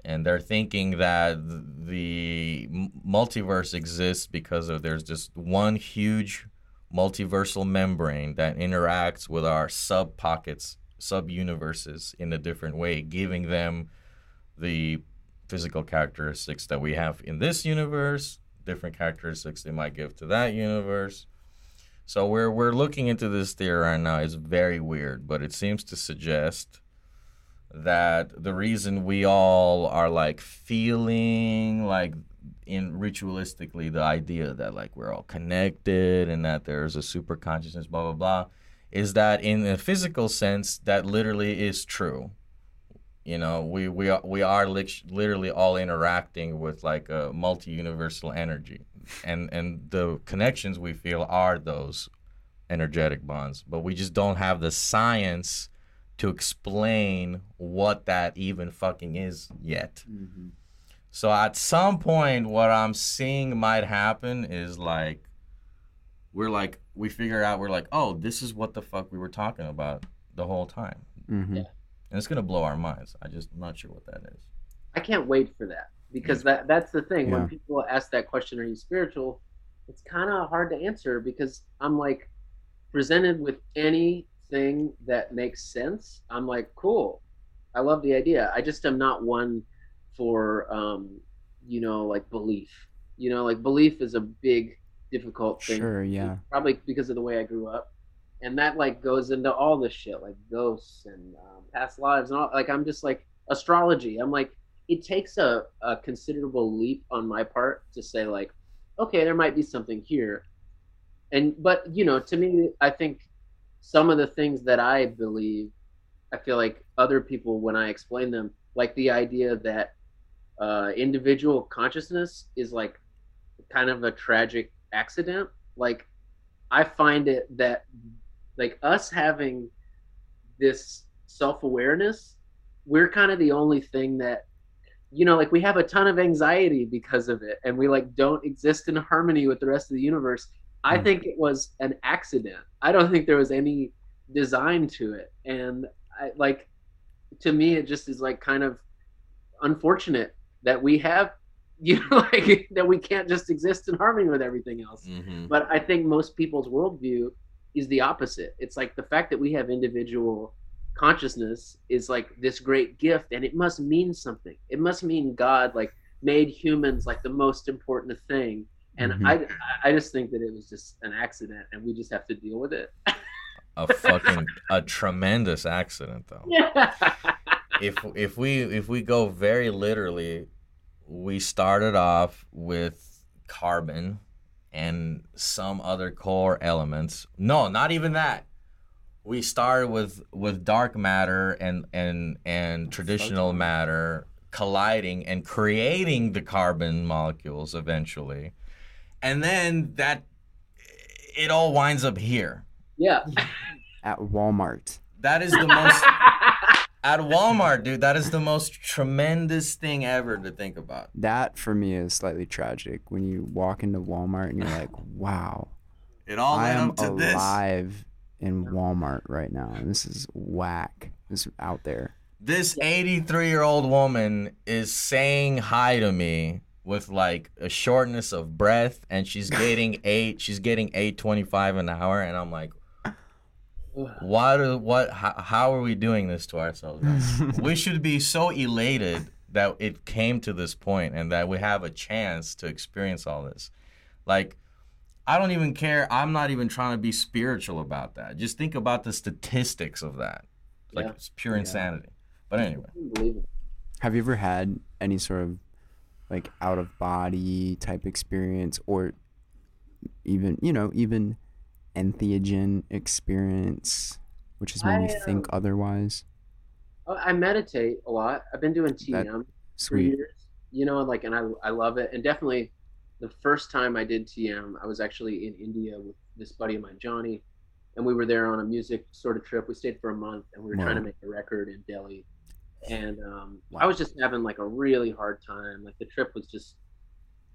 And they're thinking that the multiverse exists because of there's just one huge multiversal membrane that interacts with our sub pockets, sub universes in a different way, giving them the physical characteristics that we have in this universe, different characteristics they might give to that universe. So we're we're looking into this theory right now. It's very weird, but it seems to suggest that the reason we all are like feeling like in ritualistically the idea that like we're all connected and that there's a super consciousness, blah blah blah, is that in a physical sense that literally is true. You know, we we are, we are literally all interacting with like a multi-universal energy, and and the connections we feel are those energetic bonds, but we just don't have the science to explain what that even fucking is yet. Mm-hmm. So at some point, what I'm seeing might happen is like, we're like, we figure out, we're like, oh, this is what the fuck we were talking about the whole time. Mm-hmm. Yeah. And it's gonna blow our minds. I just I'm not sure what that is. I can't wait for that because that that's the thing. Yeah. When people ask that question, "Are you spiritual?" It's kind of hard to answer because I'm like presented with anything that makes sense. I'm like, cool. I love the idea. I just am not one for um, you know, like belief. You know, like belief is a big difficult thing. Sure, yeah. Probably because of the way I grew up. And that like goes into all this shit, like ghosts and um, past lives and all. Like I'm just like astrology. I'm like, it takes a, a considerable leap on my part to say like, okay, there might be something here. And but you know, to me, I think some of the things that I believe, I feel like other people when I explain them, like the idea that uh, individual consciousness is like kind of a tragic accident. Like I find it that like us having this self awareness, we're kind of the only thing that you know like we have a ton of anxiety because of it and we like don't exist in harmony with the rest of the universe i hmm. think it was an accident i don't think there was any design to it and i like to me it just is like kind of unfortunate that we have [laughs] you know like that we can't just exist in harmony with everything else mm-hmm. but i think most people's worldview is the opposite it's like the fact that we have individual consciousness is like this great gift and it must mean something it must mean god like made humans like the most important thing and mm-hmm. i i just think that it was just an accident and we just have to deal with it a fucking a tremendous accident though [laughs] yeah. if if we if we go very literally we started off with carbon and some other core elements. No, not even that. We started with with dark matter and and and traditional matter colliding and creating the carbon molecules eventually. And then that it all winds up here. Yeah. [laughs] At Walmart. That is the most [laughs] at Walmart, dude. That is the most tremendous thing ever to think about. That for me is slightly tragic when you walk into Walmart and you're like, wow. It all I am alive this. In Walmart right now. And this is whack. This is out there. This 83 year old woman is saying hi to me with like a shortness of breath, and she's [laughs] getting eight. She's getting eight twenty five an hour, and I'm like, [sighs] why do what how, how are we doing this to ourselves [laughs] we should be so elated that it came to this point and that we have a chance to experience all this like i don't even care i'm not even trying to be spiritual about that just think about the statistics of that like yeah. it's pure insanity but anyway have you ever had any sort of like out of body type experience or even you know even entheogen experience, which is when I, me think otherwise? Oh, I meditate a lot. I've been doing TM for years, you know, like, and I, I love it. And definitely the first time I did TM, I was actually in India with this buddy of mine, Johnny, and we were there on a music sort of trip. We stayed for a month and we were wow. trying to make a record in Delhi. And um, wow. I was just having like a really hard time. Like the trip was just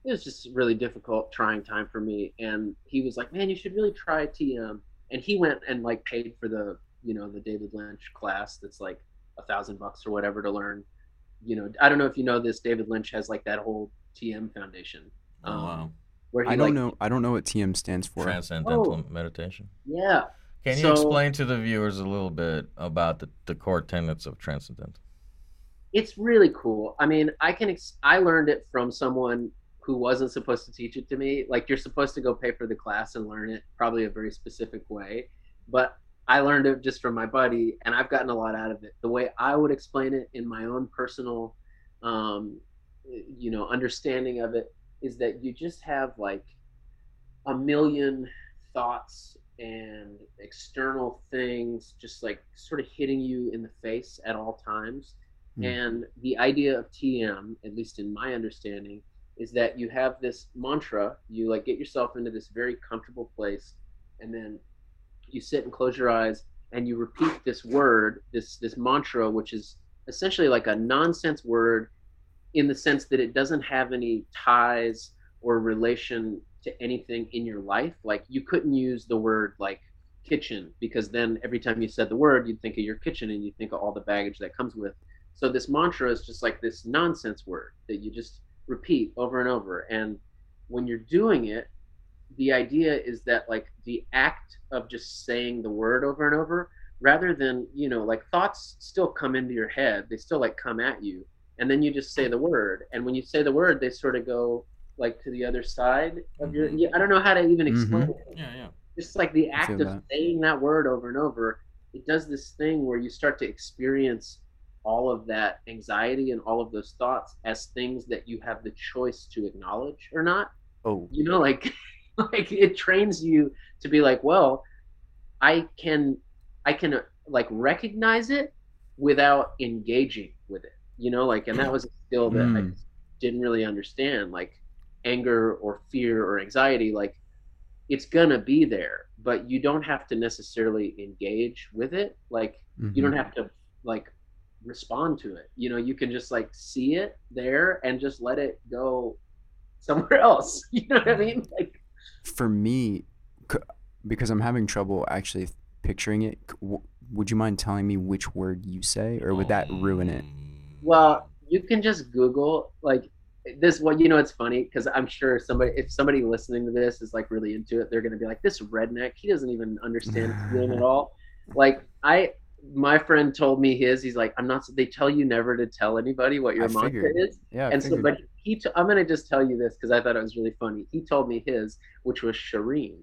it was just really difficult, trying time for me. And he was like, "Man, you should really try TM." And he went and like paid for the you know the David Lynch class that's like a thousand bucks or whatever to learn. You know, I don't know if you know this. David Lynch has like that whole TM foundation. Oh, um, wow. Where I don't like, know. I don't know what TM stands for. Transcendental oh, meditation. Yeah. Can you so, explain to the viewers a little bit about the, the core tenets of transcendental? It's really cool. I mean, I can. Ex- I learned it from someone who wasn't supposed to teach it to me. Like you're supposed to go pay for the class and learn it probably a very specific way. But I learned it just from my buddy and I've gotten a lot out of it. The way I would explain it in my own personal um, you know, understanding of it is that you just have like a million thoughts and external things just like sort of hitting you in the face at all times. Hmm. And the idea of TM, at least in my understanding, is that you have this mantra, you like get yourself into this very comfortable place, and then you sit and close your eyes and you repeat this word, this this mantra, which is essentially like a nonsense word in the sense that it doesn't have any ties or relation to anything in your life. Like you couldn't use the word like kitchen because then every time you said the word, you'd think of your kitchen and you think of all the baggage that comes with. So this mantra is just like this nonsense word that you just repeat over and over. And when you're doing it, the idea is that like the act of just saying the word over and over rather than you know like thoughts still come into your head they still like come at you and then you just say the word and when you say the word they sort of go like to the other side of your Mhm. yeah, i don't know how to even explain Mhm. it Yeah, yeah. just like the act of that. saying that word over and over it does this thing where you start to experience all of that anxiety and all of those thoughts as things that you have the choice to acknowledge or not Oh, you know like [laughs] like it trains you to be like well i can i can like recognize it without engaging with it you know like and that was a skill that i Mm. just didn't really understand like anger or fear or anxiety like it's gonna be there but you don't have to necessarily engage with it like you don't have to like respond to it you know you can just like see it there and just let it go somewhere [laughs] else [laughs] you know what i mean like for me, because I'm having trouble actually picturing it. Would you mind telling me which word you say, or would that ruin it? Well you can just google like this what you know it's funny because i'm sure somebody if somebody listening to this is like really into it they're going to be like this redneck he doesn't even understand [laughs] TM at all. Like i my friend told me his he's like i'm not they tell you never to tell anybody what your I mantra figured. is. Yeah, I and so but he t- i'm going to just tell you this because i thought it was really funny. He told me his which was shireen.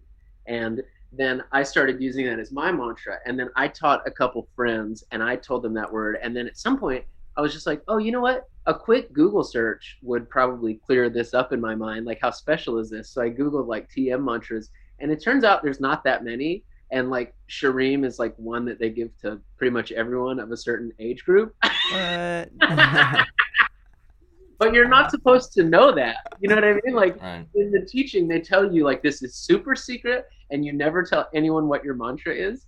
And then i started using that as my mantra and then i taught a couple friends and i told them that word and then at some point i was just like oh you know what a quick google search would probably clear this up in my mind like how special is this so i googled like tm mantras and it turns out there's not that many and like Shareem is like one that they give to pretty much everyone of a certain age group [laughs] What? [laughs] but you're not supposed to know that. You know what I mean? Like Right. in the teaching, they tell you like this is super secret, and you never tell anyone what your mantra is.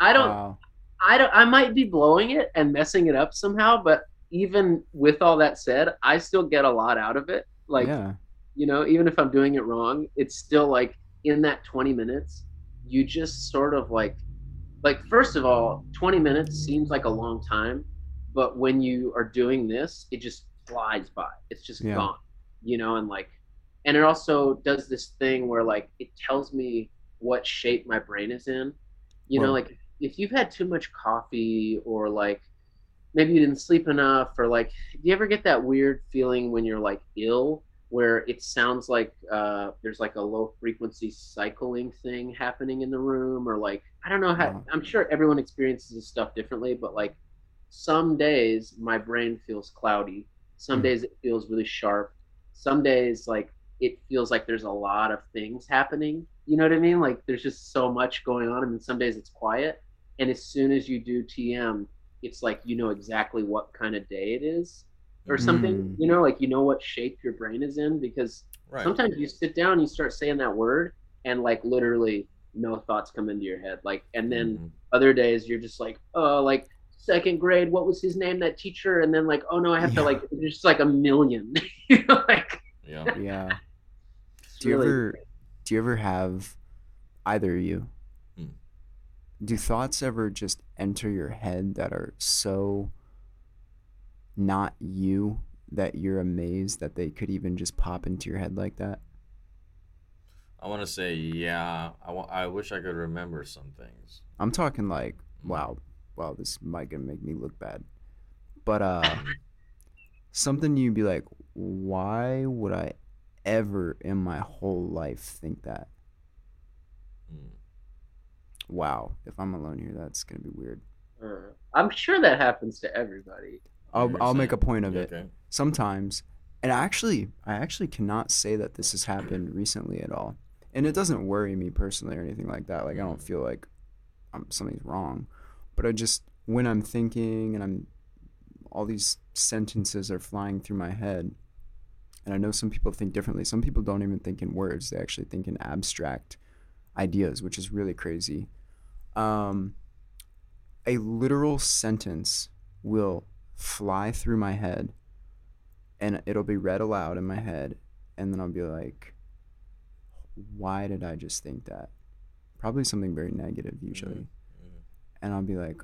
I don't. Wow. I don't. I might be blowing it and messing it up somehow, but even with all that said, I still get a lot out of it. Like yeah. you know, even if I'm doing it wrong, it's still like in that 20 minutes, you just sort of like, like first of all, 20 minutes seems like a long time, but when you are doing this, it just flies by. It's just Yeah. gone, you know, and like, and it also does this thing where like it tells me what shape my brain is in. You know, Well- like if you've had too much coffee or like maybe you didn't sleep enough or like do you ever get that weird feeling when you're like ill where it sounds like uh, there's like a low frequency cycling thing happening in the room or like i don't know how No. i'm sure everyone experiences this stuff differently but like some days my brain feels cloudy. Some Hmm. days it feels really sharp. Some days like it feels like there's a lot of things happening. You know what i mean? Like there's just so much going on and then some days it's quiet and as soon as you do tm it's like you know exactly what kind of day it is or something Mm. you know like you know what shape your brain is in because Right. sometimes you sit down you start saying that word and like literally no thoughts come into your head like and then Mhm. other days you're just like oh like second grade what was his name that teacher and then like oh no i have to like just like a million [laughs] you know like Yeah. Yeah. [laughs] Do you really- ever do you ever have either of you. Do thoughts ever just enter your head that are so not you that you're amazed that they could even just pop into your head like that? I want to say yeah. I I wish I could remember some things. I'm talking like, wow, wow, this might gonna make me look bad. But uh [coughs] something you'd be like, why would I ever in my whole life think that? Wow, if I'm alone here, that's gonna be weird. uh, i'm sure that happens to everybody I'll I'll make a point of You it. Okay. Sometimes And actually, I actually cannot say that this has happened recently at all. And it doesn't worry me personally or anything like that. Like I don't feel like I'm, something's wrong, but I just when I'm thinking and I'm all these sentences are flying through my head. And I know some people think differently. Some people don't even think in words; they actually think in abstract ideas, which is really crazy. Um, a literal sentence will fly through my head and it'll be read aloud in my head and then I'll be like why did I just think that? Probably something very negative usually. Mm-hmm. And I'll be like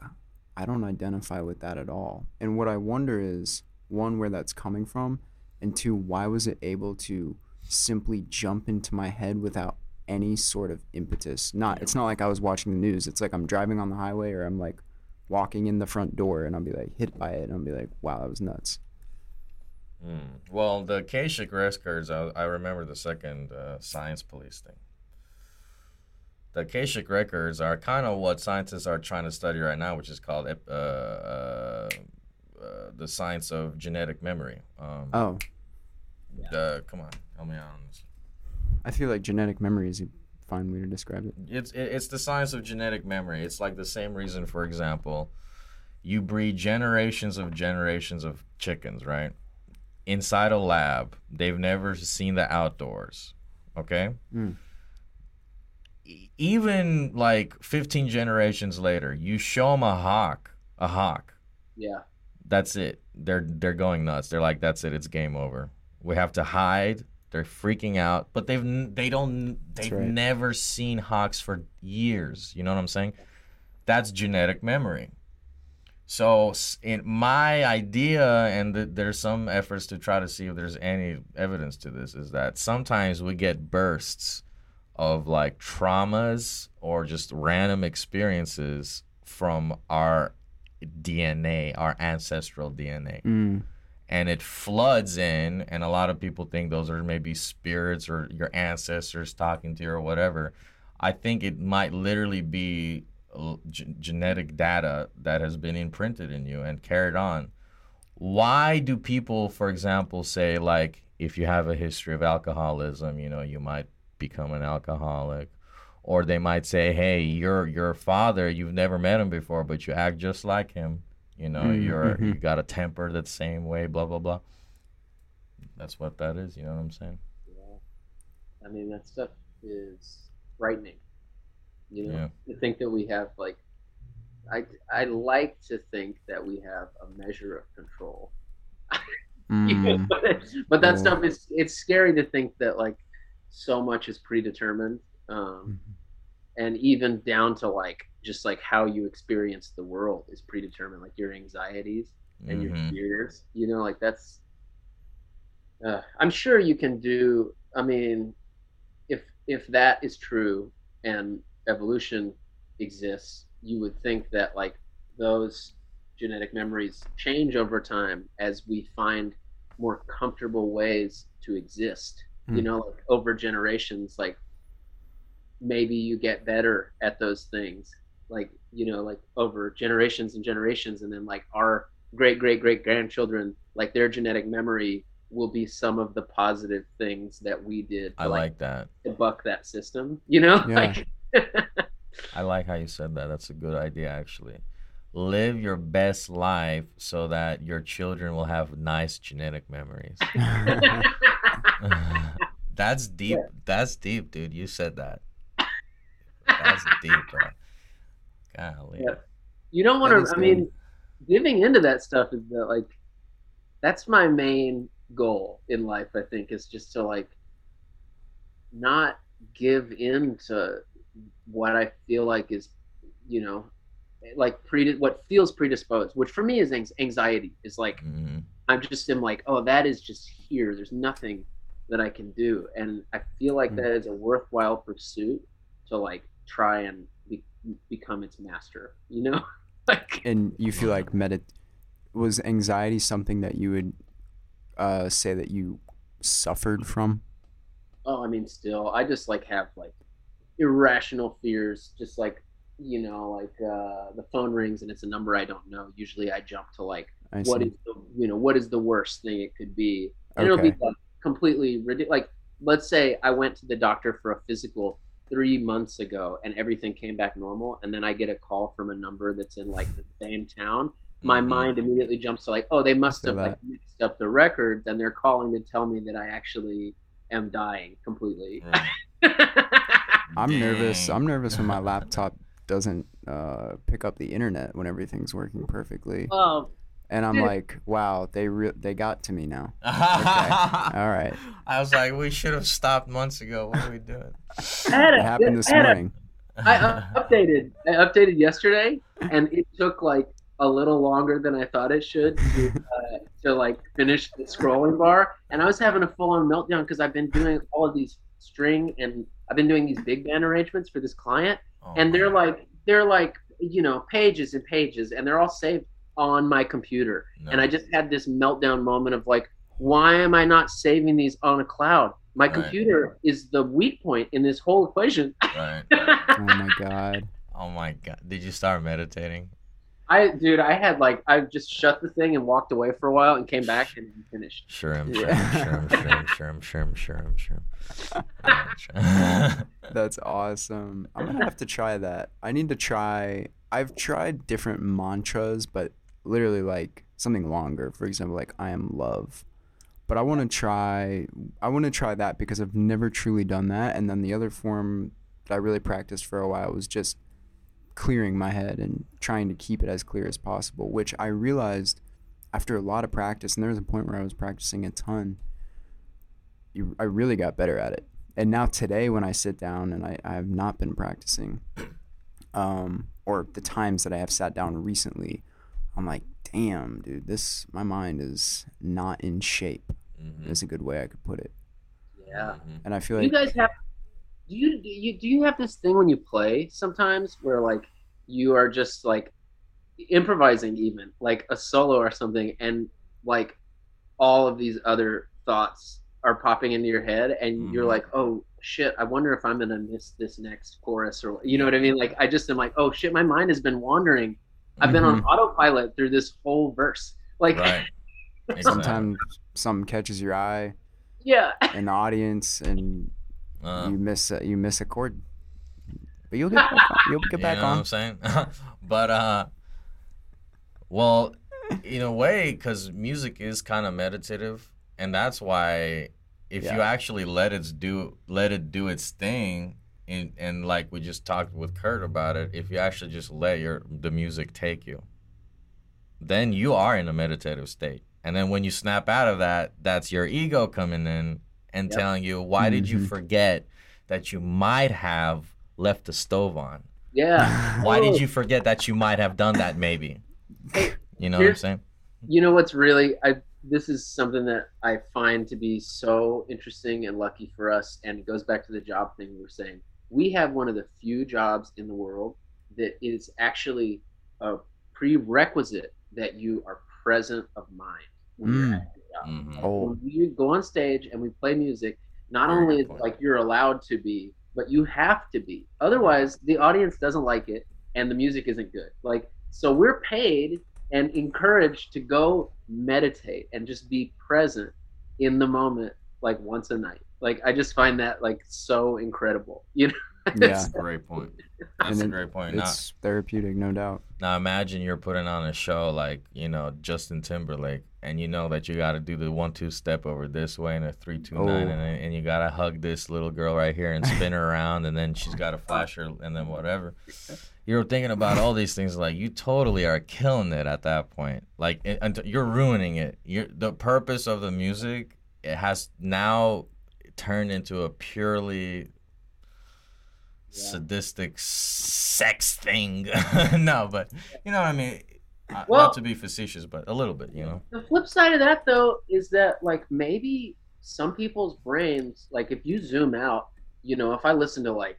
I don't identify with that at all. And what I wonder is one where that's coming from and two why was it able to simply jump into my head without any sort of impetus. Not it's not like I was watching the news. It's like I'm driving on the highway or I'm like walking in the front door and I'll be like hit by it and I'll be like, wow, that was nuts. Mm. Well, the Akashic records, I, I remember the second uh, science police thing. The Akashic records are kind of what scientists are trying to study right now, which is called uh, uh, uh, the science of genetic memory. Um, Oh, the, come on, help me out on this. I feel like genetic memory is a fine way to describe it. It's it's the science of genetic memory. It's like the same reason, for example, you breed generations of generations of chickens, right? Inside a lab, they've never seen the outdoors. Okay. Mm. Even like 15 generations later, you show them a hawk, a hawk. Yeah. That's it. They're they're going nuts. They're like, that's it. It's game over. We have to hide. They're freaking out, but they've they don't they've right. never seen hawks for years. You know what I'm saying? That's genetic memory. So in my idea, and th- there's some efforts to try to see if there's any evidence to this, is that sometimes we get bursts of like traumas or just random experiences from our DNA, our ancestral DNA Mm. And it floods in and a lot of people think those are maybe spirits or your ancestors talking to you or whatever. I think it might literally be uh, g- genetic data that has been imprinted in you and carried on. Why do people for example say like if you have a history of alcoholism you know you might become an alcoholic or they might say hey your your father you've never met him before but you act just like him you know Mm, you're mhm. you got a temper the same way blah blah blah that's what that is you know what i'm saying Yeah. I mean, that stuff is frightening. You know, Yeah. to think that we have like, I I like to think that we have a measure of control. [laughs] Mm. but, but that Cool. stuff is it's scary to think that like so much is predetermined. Um, Mhm. and even down to like just like how you experience the world is predetermined like your anxieties and your Mhm. fears you know like that's uh, i'm sure you can do i mean if if that is true and evolution exists you would think that like those genetic memories change over time as we find more comfortable ways to exist you Hmm. know like over generations like maybe you get better at those things like you know like over generations and generations and then like our great great great grandchildren like their genetic memory will be some of the positive things that we did to, i like that. to buck that system you know? Yeah. like [laughs] i like how you said that. That's a good idea actually. Live your best life so that your children will have nice genetic memories. [laughs] [laughs] That's deep. That's deep dude. You said that. That's deep bro golly Yeah. you don't want to i mean giving into that stuff is that like that's my main goal in life i think is just to like not give in to what i feel like is you know like pre what feels predisposed which for me is anx- anxiety is like Mhm. i'm just am like oh that is just here there's nothing that i can do and i feel like Mm. that is a worthwhile pursuit to like try and become its master you know [laughs] like and you feel like medit was anxiety something that you would uh, say that you suffered from? oh i mean still i just like have like irrational fears just like you know like uh the phone rings and it's a number i don't know usually i jump to like I what see. is the you know what is the worst thing it could be and it'll be like completely ridiculous like let's say i went to the doctor for a physical three months ago and everything came back normal and then i get a call from a number that's in like the same town my Mhm. mind immediately jumps to like oh they must have like that. mixed up the records and they're calling to tell me that i actually am dying completely Right. [laughs] I'm nervous. I'm nervous when my [laughs] laptop doesn't uh, pick up the internet when everything's working perfectly, well and I'm dude. like, wow, they re- they got to me now. [laughs] I All right, [laughs] I was like, we should have stopped months ago. What are we doing? I it happened this I morning. I uh, [laughs] updated. I updated yesterday, and it took like a little longer than I thought it should to, uh, to like finish the scrolling bar. And I was having a full-on meltdown because I've been doing all of these string and I've been doing these big band arrangements for this client, Oh, and they're man. like they're like you know pages and pages, and they're all saved on my computer. And I just had this meltdown moment of like, why am I not saving these on a cloud? My Right. computer is the weak point in this whole equation. [laughs] right. Oh my god. Oh my god. Did you start meditating? I dude, I had like I just shut the thing and walked away for a while and came back and finished. Sure, I'm sure, Yeah. I'm [laughs] sure, I'm sure, I'm sure, I'm sure, I'm sure, I'm sure. I'm sure. [laughs] That's awesome. I'm gonna have to try that. I need to try. I've tried different mantras, but literally like something longer. For example, like I am love. But I want to try. I want to try that because I've never truly done that. And then the other form that I really practiced for a while was just clearing my head and trying to keep it as clear as possible. Which I realized after a lot of practice, and there was a point where I was practicing a ton. You, I really got better at it and now today when I sit down and I, I have not been practicing, um, or the times that I have sat down recently, I'm like, damn, dude, this my mind is not in shape. Mhm, Is a good way I could put it. Yeah. mhm. And I feel Do you guys have do you do you do you have this thing when you play sometimes where like you are just like improvising even like a solo or something and like all of these other thoughts are popping into your head and you're Mhm. like oh shit i wonder if i'm gonna miss this next chorus or you know what i mean like i just am like oh shit my mind has been wandering i've been on autopilot through this whole verse like Right. [laughs] Exactly. sometimes something catches your eye yeah in the audience and Uh, you miss a, you miss a chord, but you'll get back [laughs] on. You'll get you back know what on. I'm saying? [laughs] but uh, well, in a way, because music is kind of meditative, and that's why if you actually let it do let it do its thing, and and like we just talked with Kurt about it, if you actually just let your the music take you, then you are in a meditative state. And then when you snap out of that, that's your ego coming in and Yep. telling you, why did you Mhm. forget that you might have left the stove on? yeah [laughs] Why did you forget that you might have done that maybe? Hey, You know what I'm saying? you know what's really I this is something that I find to be so interesting and lucky for us and it goes back to the job thing we were saying. We have one of the few jobs in the world that is actually a prerequisite that you are present of mind when you're Mm. at the job. Mhm. oh, When we go on stage and we play music, not Very only good is like you're allowed to be, but you have to be. Otherwise, the audience doesn't like it and the music isn't good. Like so we're paid and encouraged to go meditate and just be present in the moment like once a night. Like I just find that like so incredible. [laughs] You know? Yeah. That's a great point. [laughs] That's a great point. Now, it's therapeutic, no doubt. now imagine you're putting on a show like, you know, Justin Timberlake, and you know that you got to do the one two step over this way and a three two nine, Oh. and, then- and you got to hug this little girl right here and spin her around, and then she's got to flash her, and then whatever. You're thinking about all these things like you totally are killing it at that point. Like it, until- you're ruining it. You're the purpose of the music. It has now turned into a purely Yeah. sadistic sex thing. [laughs] no, but you know what I mean. Uh, Well- not to be facetious, but a little bit. You know. The flip side of that though is that like maybe some people's brains, like if you zoom out, you know, if I listen to like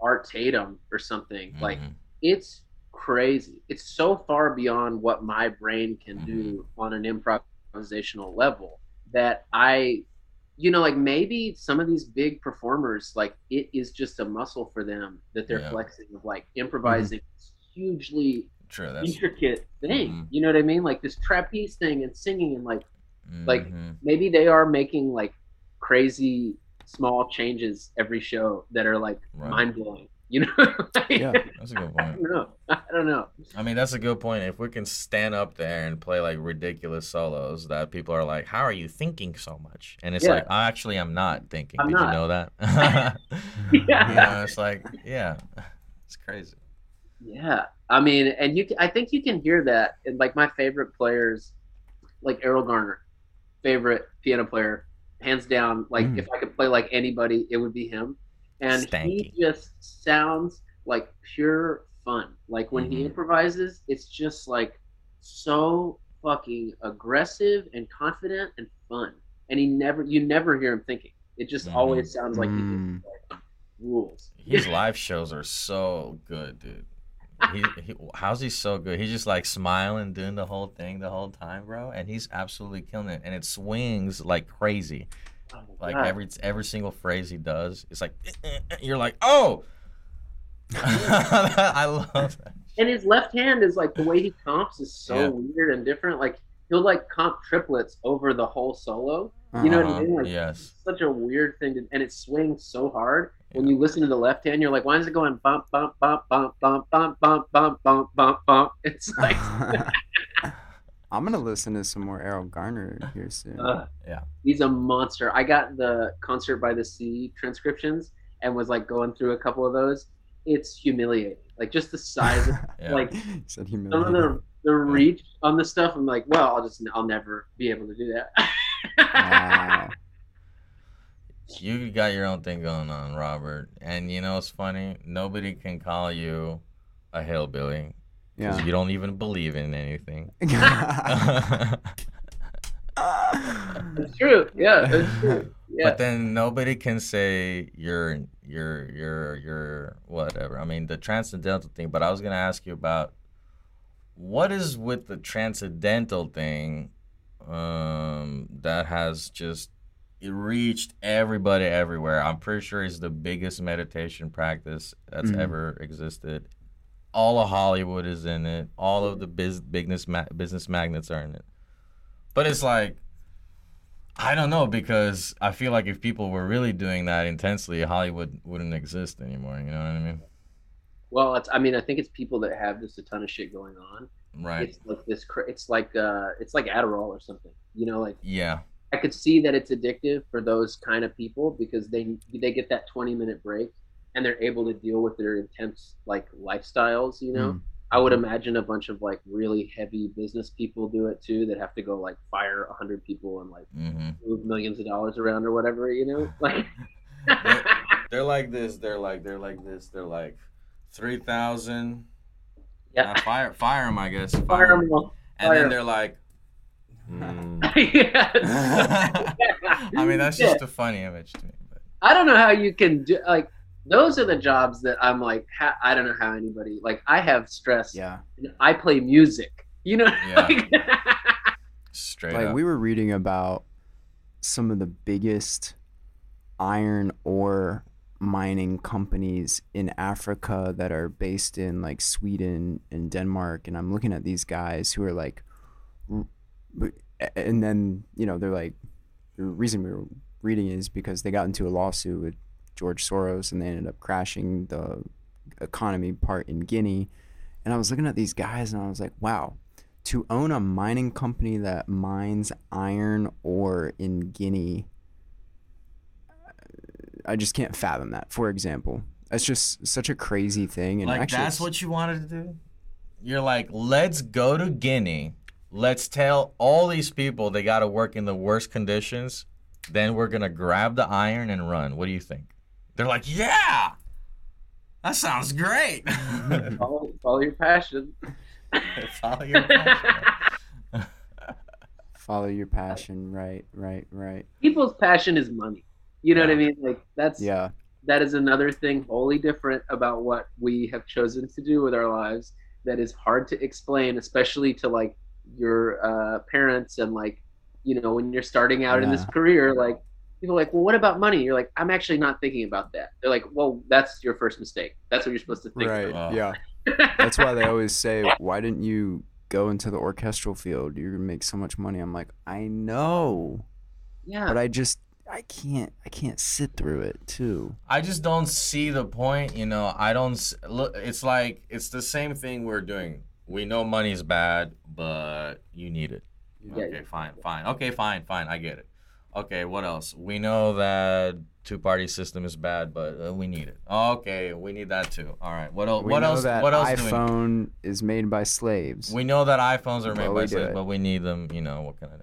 Art Tatum or something, like Mhm. it's crazy. It's so far beyond what my brain can do on an improvisational level that I, you know, like maybe some of these big performers, like it is just a muscle for them that they're Yeah. flexing of like improvising hugely True. That's intricate thing. Mhm. You know what I mean? Like this trapeze thing and singing and like like- Mhm. maybe they are making like crazy small changes every show that are like Right. mind blowing. You know? Like, Yeah. That's a good [laughs] point. don't. I don't know. I mean, that's a good point. If we can stand up there and play like ridiculous solos, that people are like, "How are you thinking so much?" And it's Yeah. like, I actually am not thinking. I'm Did not. you know that? [laughs] Yeah. [laughs] you know, it's like, yeah, it's crazy. Yeah, I mean, and you, I think you can hear that. in like my favorite players, like Erroll Garner, favorite piano player, hands down. Like Mm. if I could play like anybody, it would be him. And Stanky. he just sounds like pure fun. Like when he Mhm. improvises, it's just like so fucking aggressive and confident and fun. And he never, you never hear him thinking. It just Mhm. always sounds like he Mm. like rules. His [laughs] live shows are so good, dude. He, he, how's he so good? He's just like smiling, doing the whole thing the whole time, bro, and he's absolutely killing it. And it swings like crazy. Oh Like God. every every single phrase he does, it's like you're like, oh. I love that. and his left hand is like the way he comps is so Yeah. weird and different. Like he'll like comp triplets over the whole solo. You know what I Uh-huh, mean? Like, yes. such a weird thing, to, and it swings so hard. When you listen to the left hand, you're like, why is it going bump, bump, bump, bump, bump, bump, bump, bump, bump, bump, bump? It's like, I'm gonna listen to some more Erroll Garner here soon. uh, Yeah. he's a monster. I got the concert by the sea transcriptions and was like going through a couple of those. It's humiliating. Like just the size of [laughs] Yeah. like [laughs] He said some of the the reach on the stuff. I'm like, well, I'll just I'll never be able to do that. Wow. [laughs] You got your own thing going on, Robert. And you know what's funny? Nobody can call you a hillbilly because Yeah. you don't even believe in anything. [laughs] [laughs] It's true. Yeah, it's true. [laughs] Yeah. But then nobody can say you're you're you're you're whatever. I mean the transcendental thing. But I was gonna ask you about what is with the transcendental thing um, that has just it reached everybody everywhere. I'm pretty sure it's the biggest meditation practice that's Mhm. ever existed. All of Hollywood is in it. All of the biz, business ma- business magnets are in it. But it's like I don't know because I feel like if people were really doing that intensely, Hollywood wouldn't exist anymore. You know what I mean? well, it's I mean, I think it's people that have just a ton of shit going on. Right. It's like this. It's like uh, it's like Adderall or something. You know, like Yeah. I could see that it's addictive for those kind of people because they they get that 20 minute break and they're able to deal with their intense like lifestyles. You know, Mm. I would imagine a bunch of like really heavy business people do it too that have to go like fire 100 people and like hmm move millions of dollars around or whatever. You know, [laughs] like. They're like this. They're like they're like this. They're like three thousand. Yeah. Uh, fire fire them, I guess. Fire, them. all. And fire then 'em. they're like. hmm. [laughs] Yes. [laughs] I mean, that's Yeah. just a funny image to me. But I don't know how you can do like those are the jobs that I'm like ha- I don't know how anybody like I have stress. Yeah. and I play music. You know. Yeah. [laughs] like- straight Like up. we were reading about some of the biggest iron ore mining companies in Africa that are based in like Sweden and Denmark and I'm looking at these guys who are like and then you know they're like the reason we were reading is because they got into a lawsuit with George Soros and they ended up crashing the economy part in Guinea and I was looking at these guys and I was like wow to own a mining company that mines iron ore in Guinea, I just can't fathom that. For example, that's just such a crazy thing. And like actually, that's what you wanted to do. You're like, let's go to Guinea. Let's tell all these people they got to work in the worst conditions. Then we're gonna grab the iron and run. What do you think? They're like, yeah, that sounds great. [laughs] follow, follow your passion. [laughs] Follow your passion. [laughs] follow your passion. Right, right, right. People's passion is money. You know what I mean? Like that's Yeah, that is another thing wholly different about what we have chosen to do with our lives that is hard to explain especially to like your uh, parents and like you know when you're starting out in this career like people are like well what about money you're like i'm actually not thinking about that they're like well that's your first mistake that's what you're supposed to think right. about. Yeah, [laughs] That's why they always say, "Why didn't you go into the orchestral field? You're gonna make so much money." I'm like, I know, yeah. but I just I can't I can't sit through it too. I just don't see the point. You know, I don't look. It's like it's the same thing we're doing. We know money's bad, but you need it. Yeah, okay, fine, fine. Okay, fine, fine. I get it. Okay, what else? We know that two-party system is bad, but uh, we need it. Okay, we need that too. All right. What else? We what know else? that What else do we? iPhone is made by slaves. We know that iPhones are made But by slaves, it. but we need them. You know what kind of?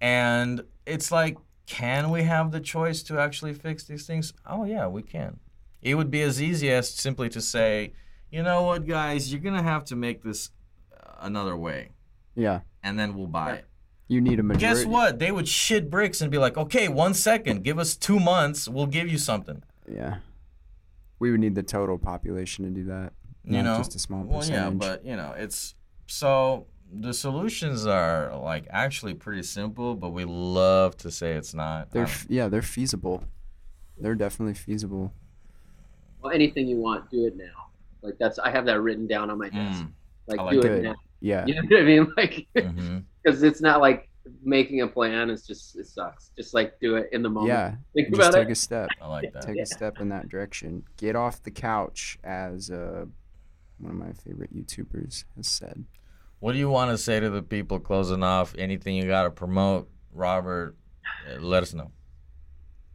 And it's like, can we have the choice to actually fix these things? Oh yeah, we can. It would be as easy as simply to say, you know what, guys, you're gonna have to make this uh, another way, yeah, and then we'll buy it. You need a majority. Guess what? They would shit bricks and be like, okay, one second, give us two months, we'll give you something. Yeah, we would need the total population to do that. You know, just a small percentage. well, yeah, but you know, it's so the solutions are like actually pretty simple, but we love to say it's not. they're Um, yeah they're feasible. They're definitely feasible. Well, anything you want, do it now. Like that's I have that written down on my desk. mm, Like, like do that. it now. Yeah, [laughs] You know what I mean? Like mhm. Because it's not like making a plan. It's just it sucks. Just like do it in the moment. yeah. Think Just about take it. a step. I like that. Take Yeah. a step in that direction. Get off the couch, as uh, one of my favorite YouTubers has said. What do you want to say to the people closing off? Anything you got to promote, Robert? uh, Let us know.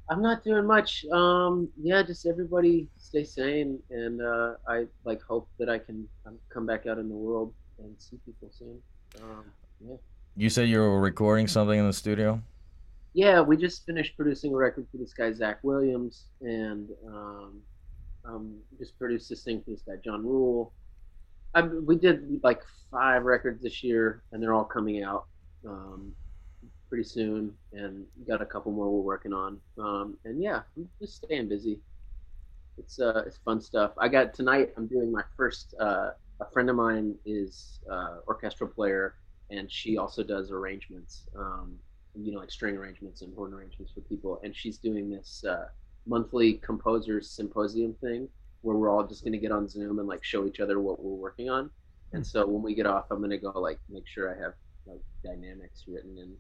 I'm not doing much. Um, yeah, just everybody stay sane, and uh, I like hope that I can um, come back out in the world and see people soon. Um, yeah. You said you were recording something in the studio. Yeah, we just finished producing a record for this guy Zach Williams, and um, um, just produced this thing for this guy John Rule. I, we did like five records this year, and they're all coming out um, pretty soon, and got a couple more we're working on. Um, and yeah, I'm just staying busy. It's uh, it's fun stuff. I got tonight. I'm doing my first. Uh, a friend of mine is uh, orchestral player, and she also does arrangements. Um, you know, like string arrangements and horn arrangements for people. And she's doing this uh, monthly composers symposium thing where we're all just going to get on Zoom and like show each other what we're working on. And so when we get off, I'm going to go like make sure I have like dynamics written in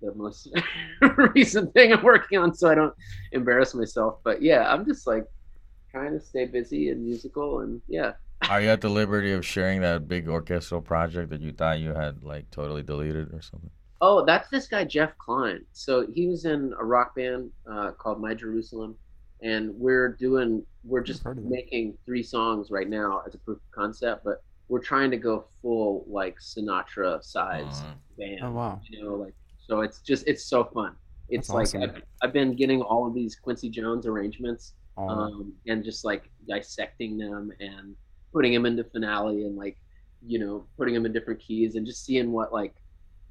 the most [laughs] recent thing I'm working on so I don't embarrass myself. But yeah, I'm just like trying to stay busy and musical and yeah. Are you at the liberty of sharing that big orchestral project that you thought you had like totally deleted or something? Oh, that's this guy Jeff Klein. So he was in a rock band uh, called My Jerusalem, and we're doing we're just heard that. making three songs right now as a proof of concept, but we're trying to go full like Sinatra size Uh, band. Oh wow. You know, like so it's just it's so fun. It's That's like awesome. I've, I've been getting all of these Quincy Jones arrangements Oh, um, and just like dissecting them and putting them into finale and like you know putting them in different keys and just seeing what like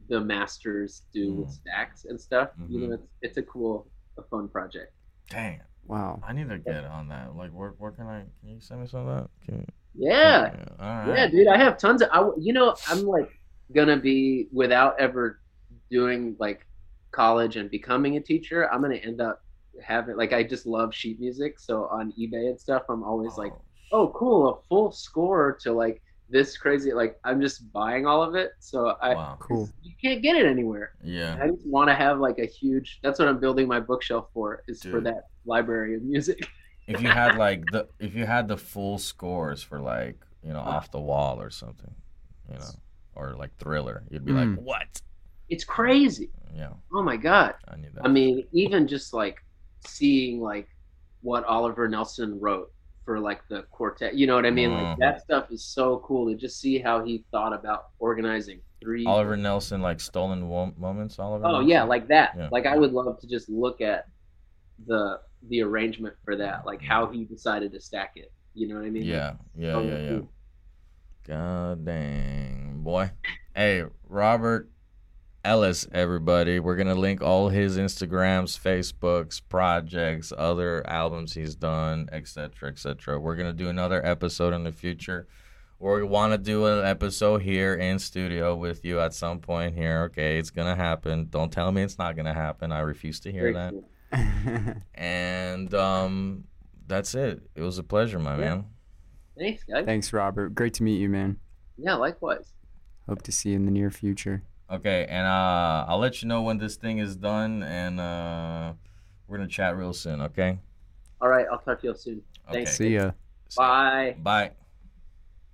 the masters do with Mm. stacks and stuff you Mhm. know it's, it's a cool a fun project dang, wow. I need to get on that. Like, where, where can I? Can you send me some of that? Can you, yeah All right. yeah dude i have tons of I, w- you know i'm like gonna be without ever doing like college and becoming a teacher i'm gonna end up having like i just love sheet music so on ebay and stuff i'm always like oh cool a full score to like this crazy like i'm just buying all of it so i wow. Cool. you can't get it anywhere Yeah. i just want to have like a huge that's what i'm building my bookshelf for is for that library of music [laughs] if you had like the if you had the full scores for like you know off the wall or something you know or like thriller you'd be Mm. like what it's crazy yeah oh my god i need that i mean even just like seeing like what oliver nelson wrote for like the quartet you know what i mean Mhm. like that stuff is so cool to just see how he thought about organizing three oliver nelson like stolen wo- moments oliver Oh Nelson? yeah, like that. Yeah. Like I would love to just look at the the arrangement for that, like how he decided to stack it. You know what I mean? yeah yeah yeah yeah cool. god dang boy hey robert ellis everybody we're gonna link all his instagrams facebooks projects other albums he's done etc etc we're gonna do another episode in the future we want to do an episode here in studio with you at some point here okay it's gonna happen don't tell me it's not gonna happen i refuse to hear Very that and um that's it it was a pleasure my Yeah. man Thanks, guys. Thanks, Robert. Great to meet you, man. Yeah, likewise. Hope to see you in the near future. Okay, and uh, I'll let you know when this thing is done, and uh, we're gonna chat real soon. Okay. All right, I'll talk to you soon. Okay. Thanks. See ya. Bye. Bye.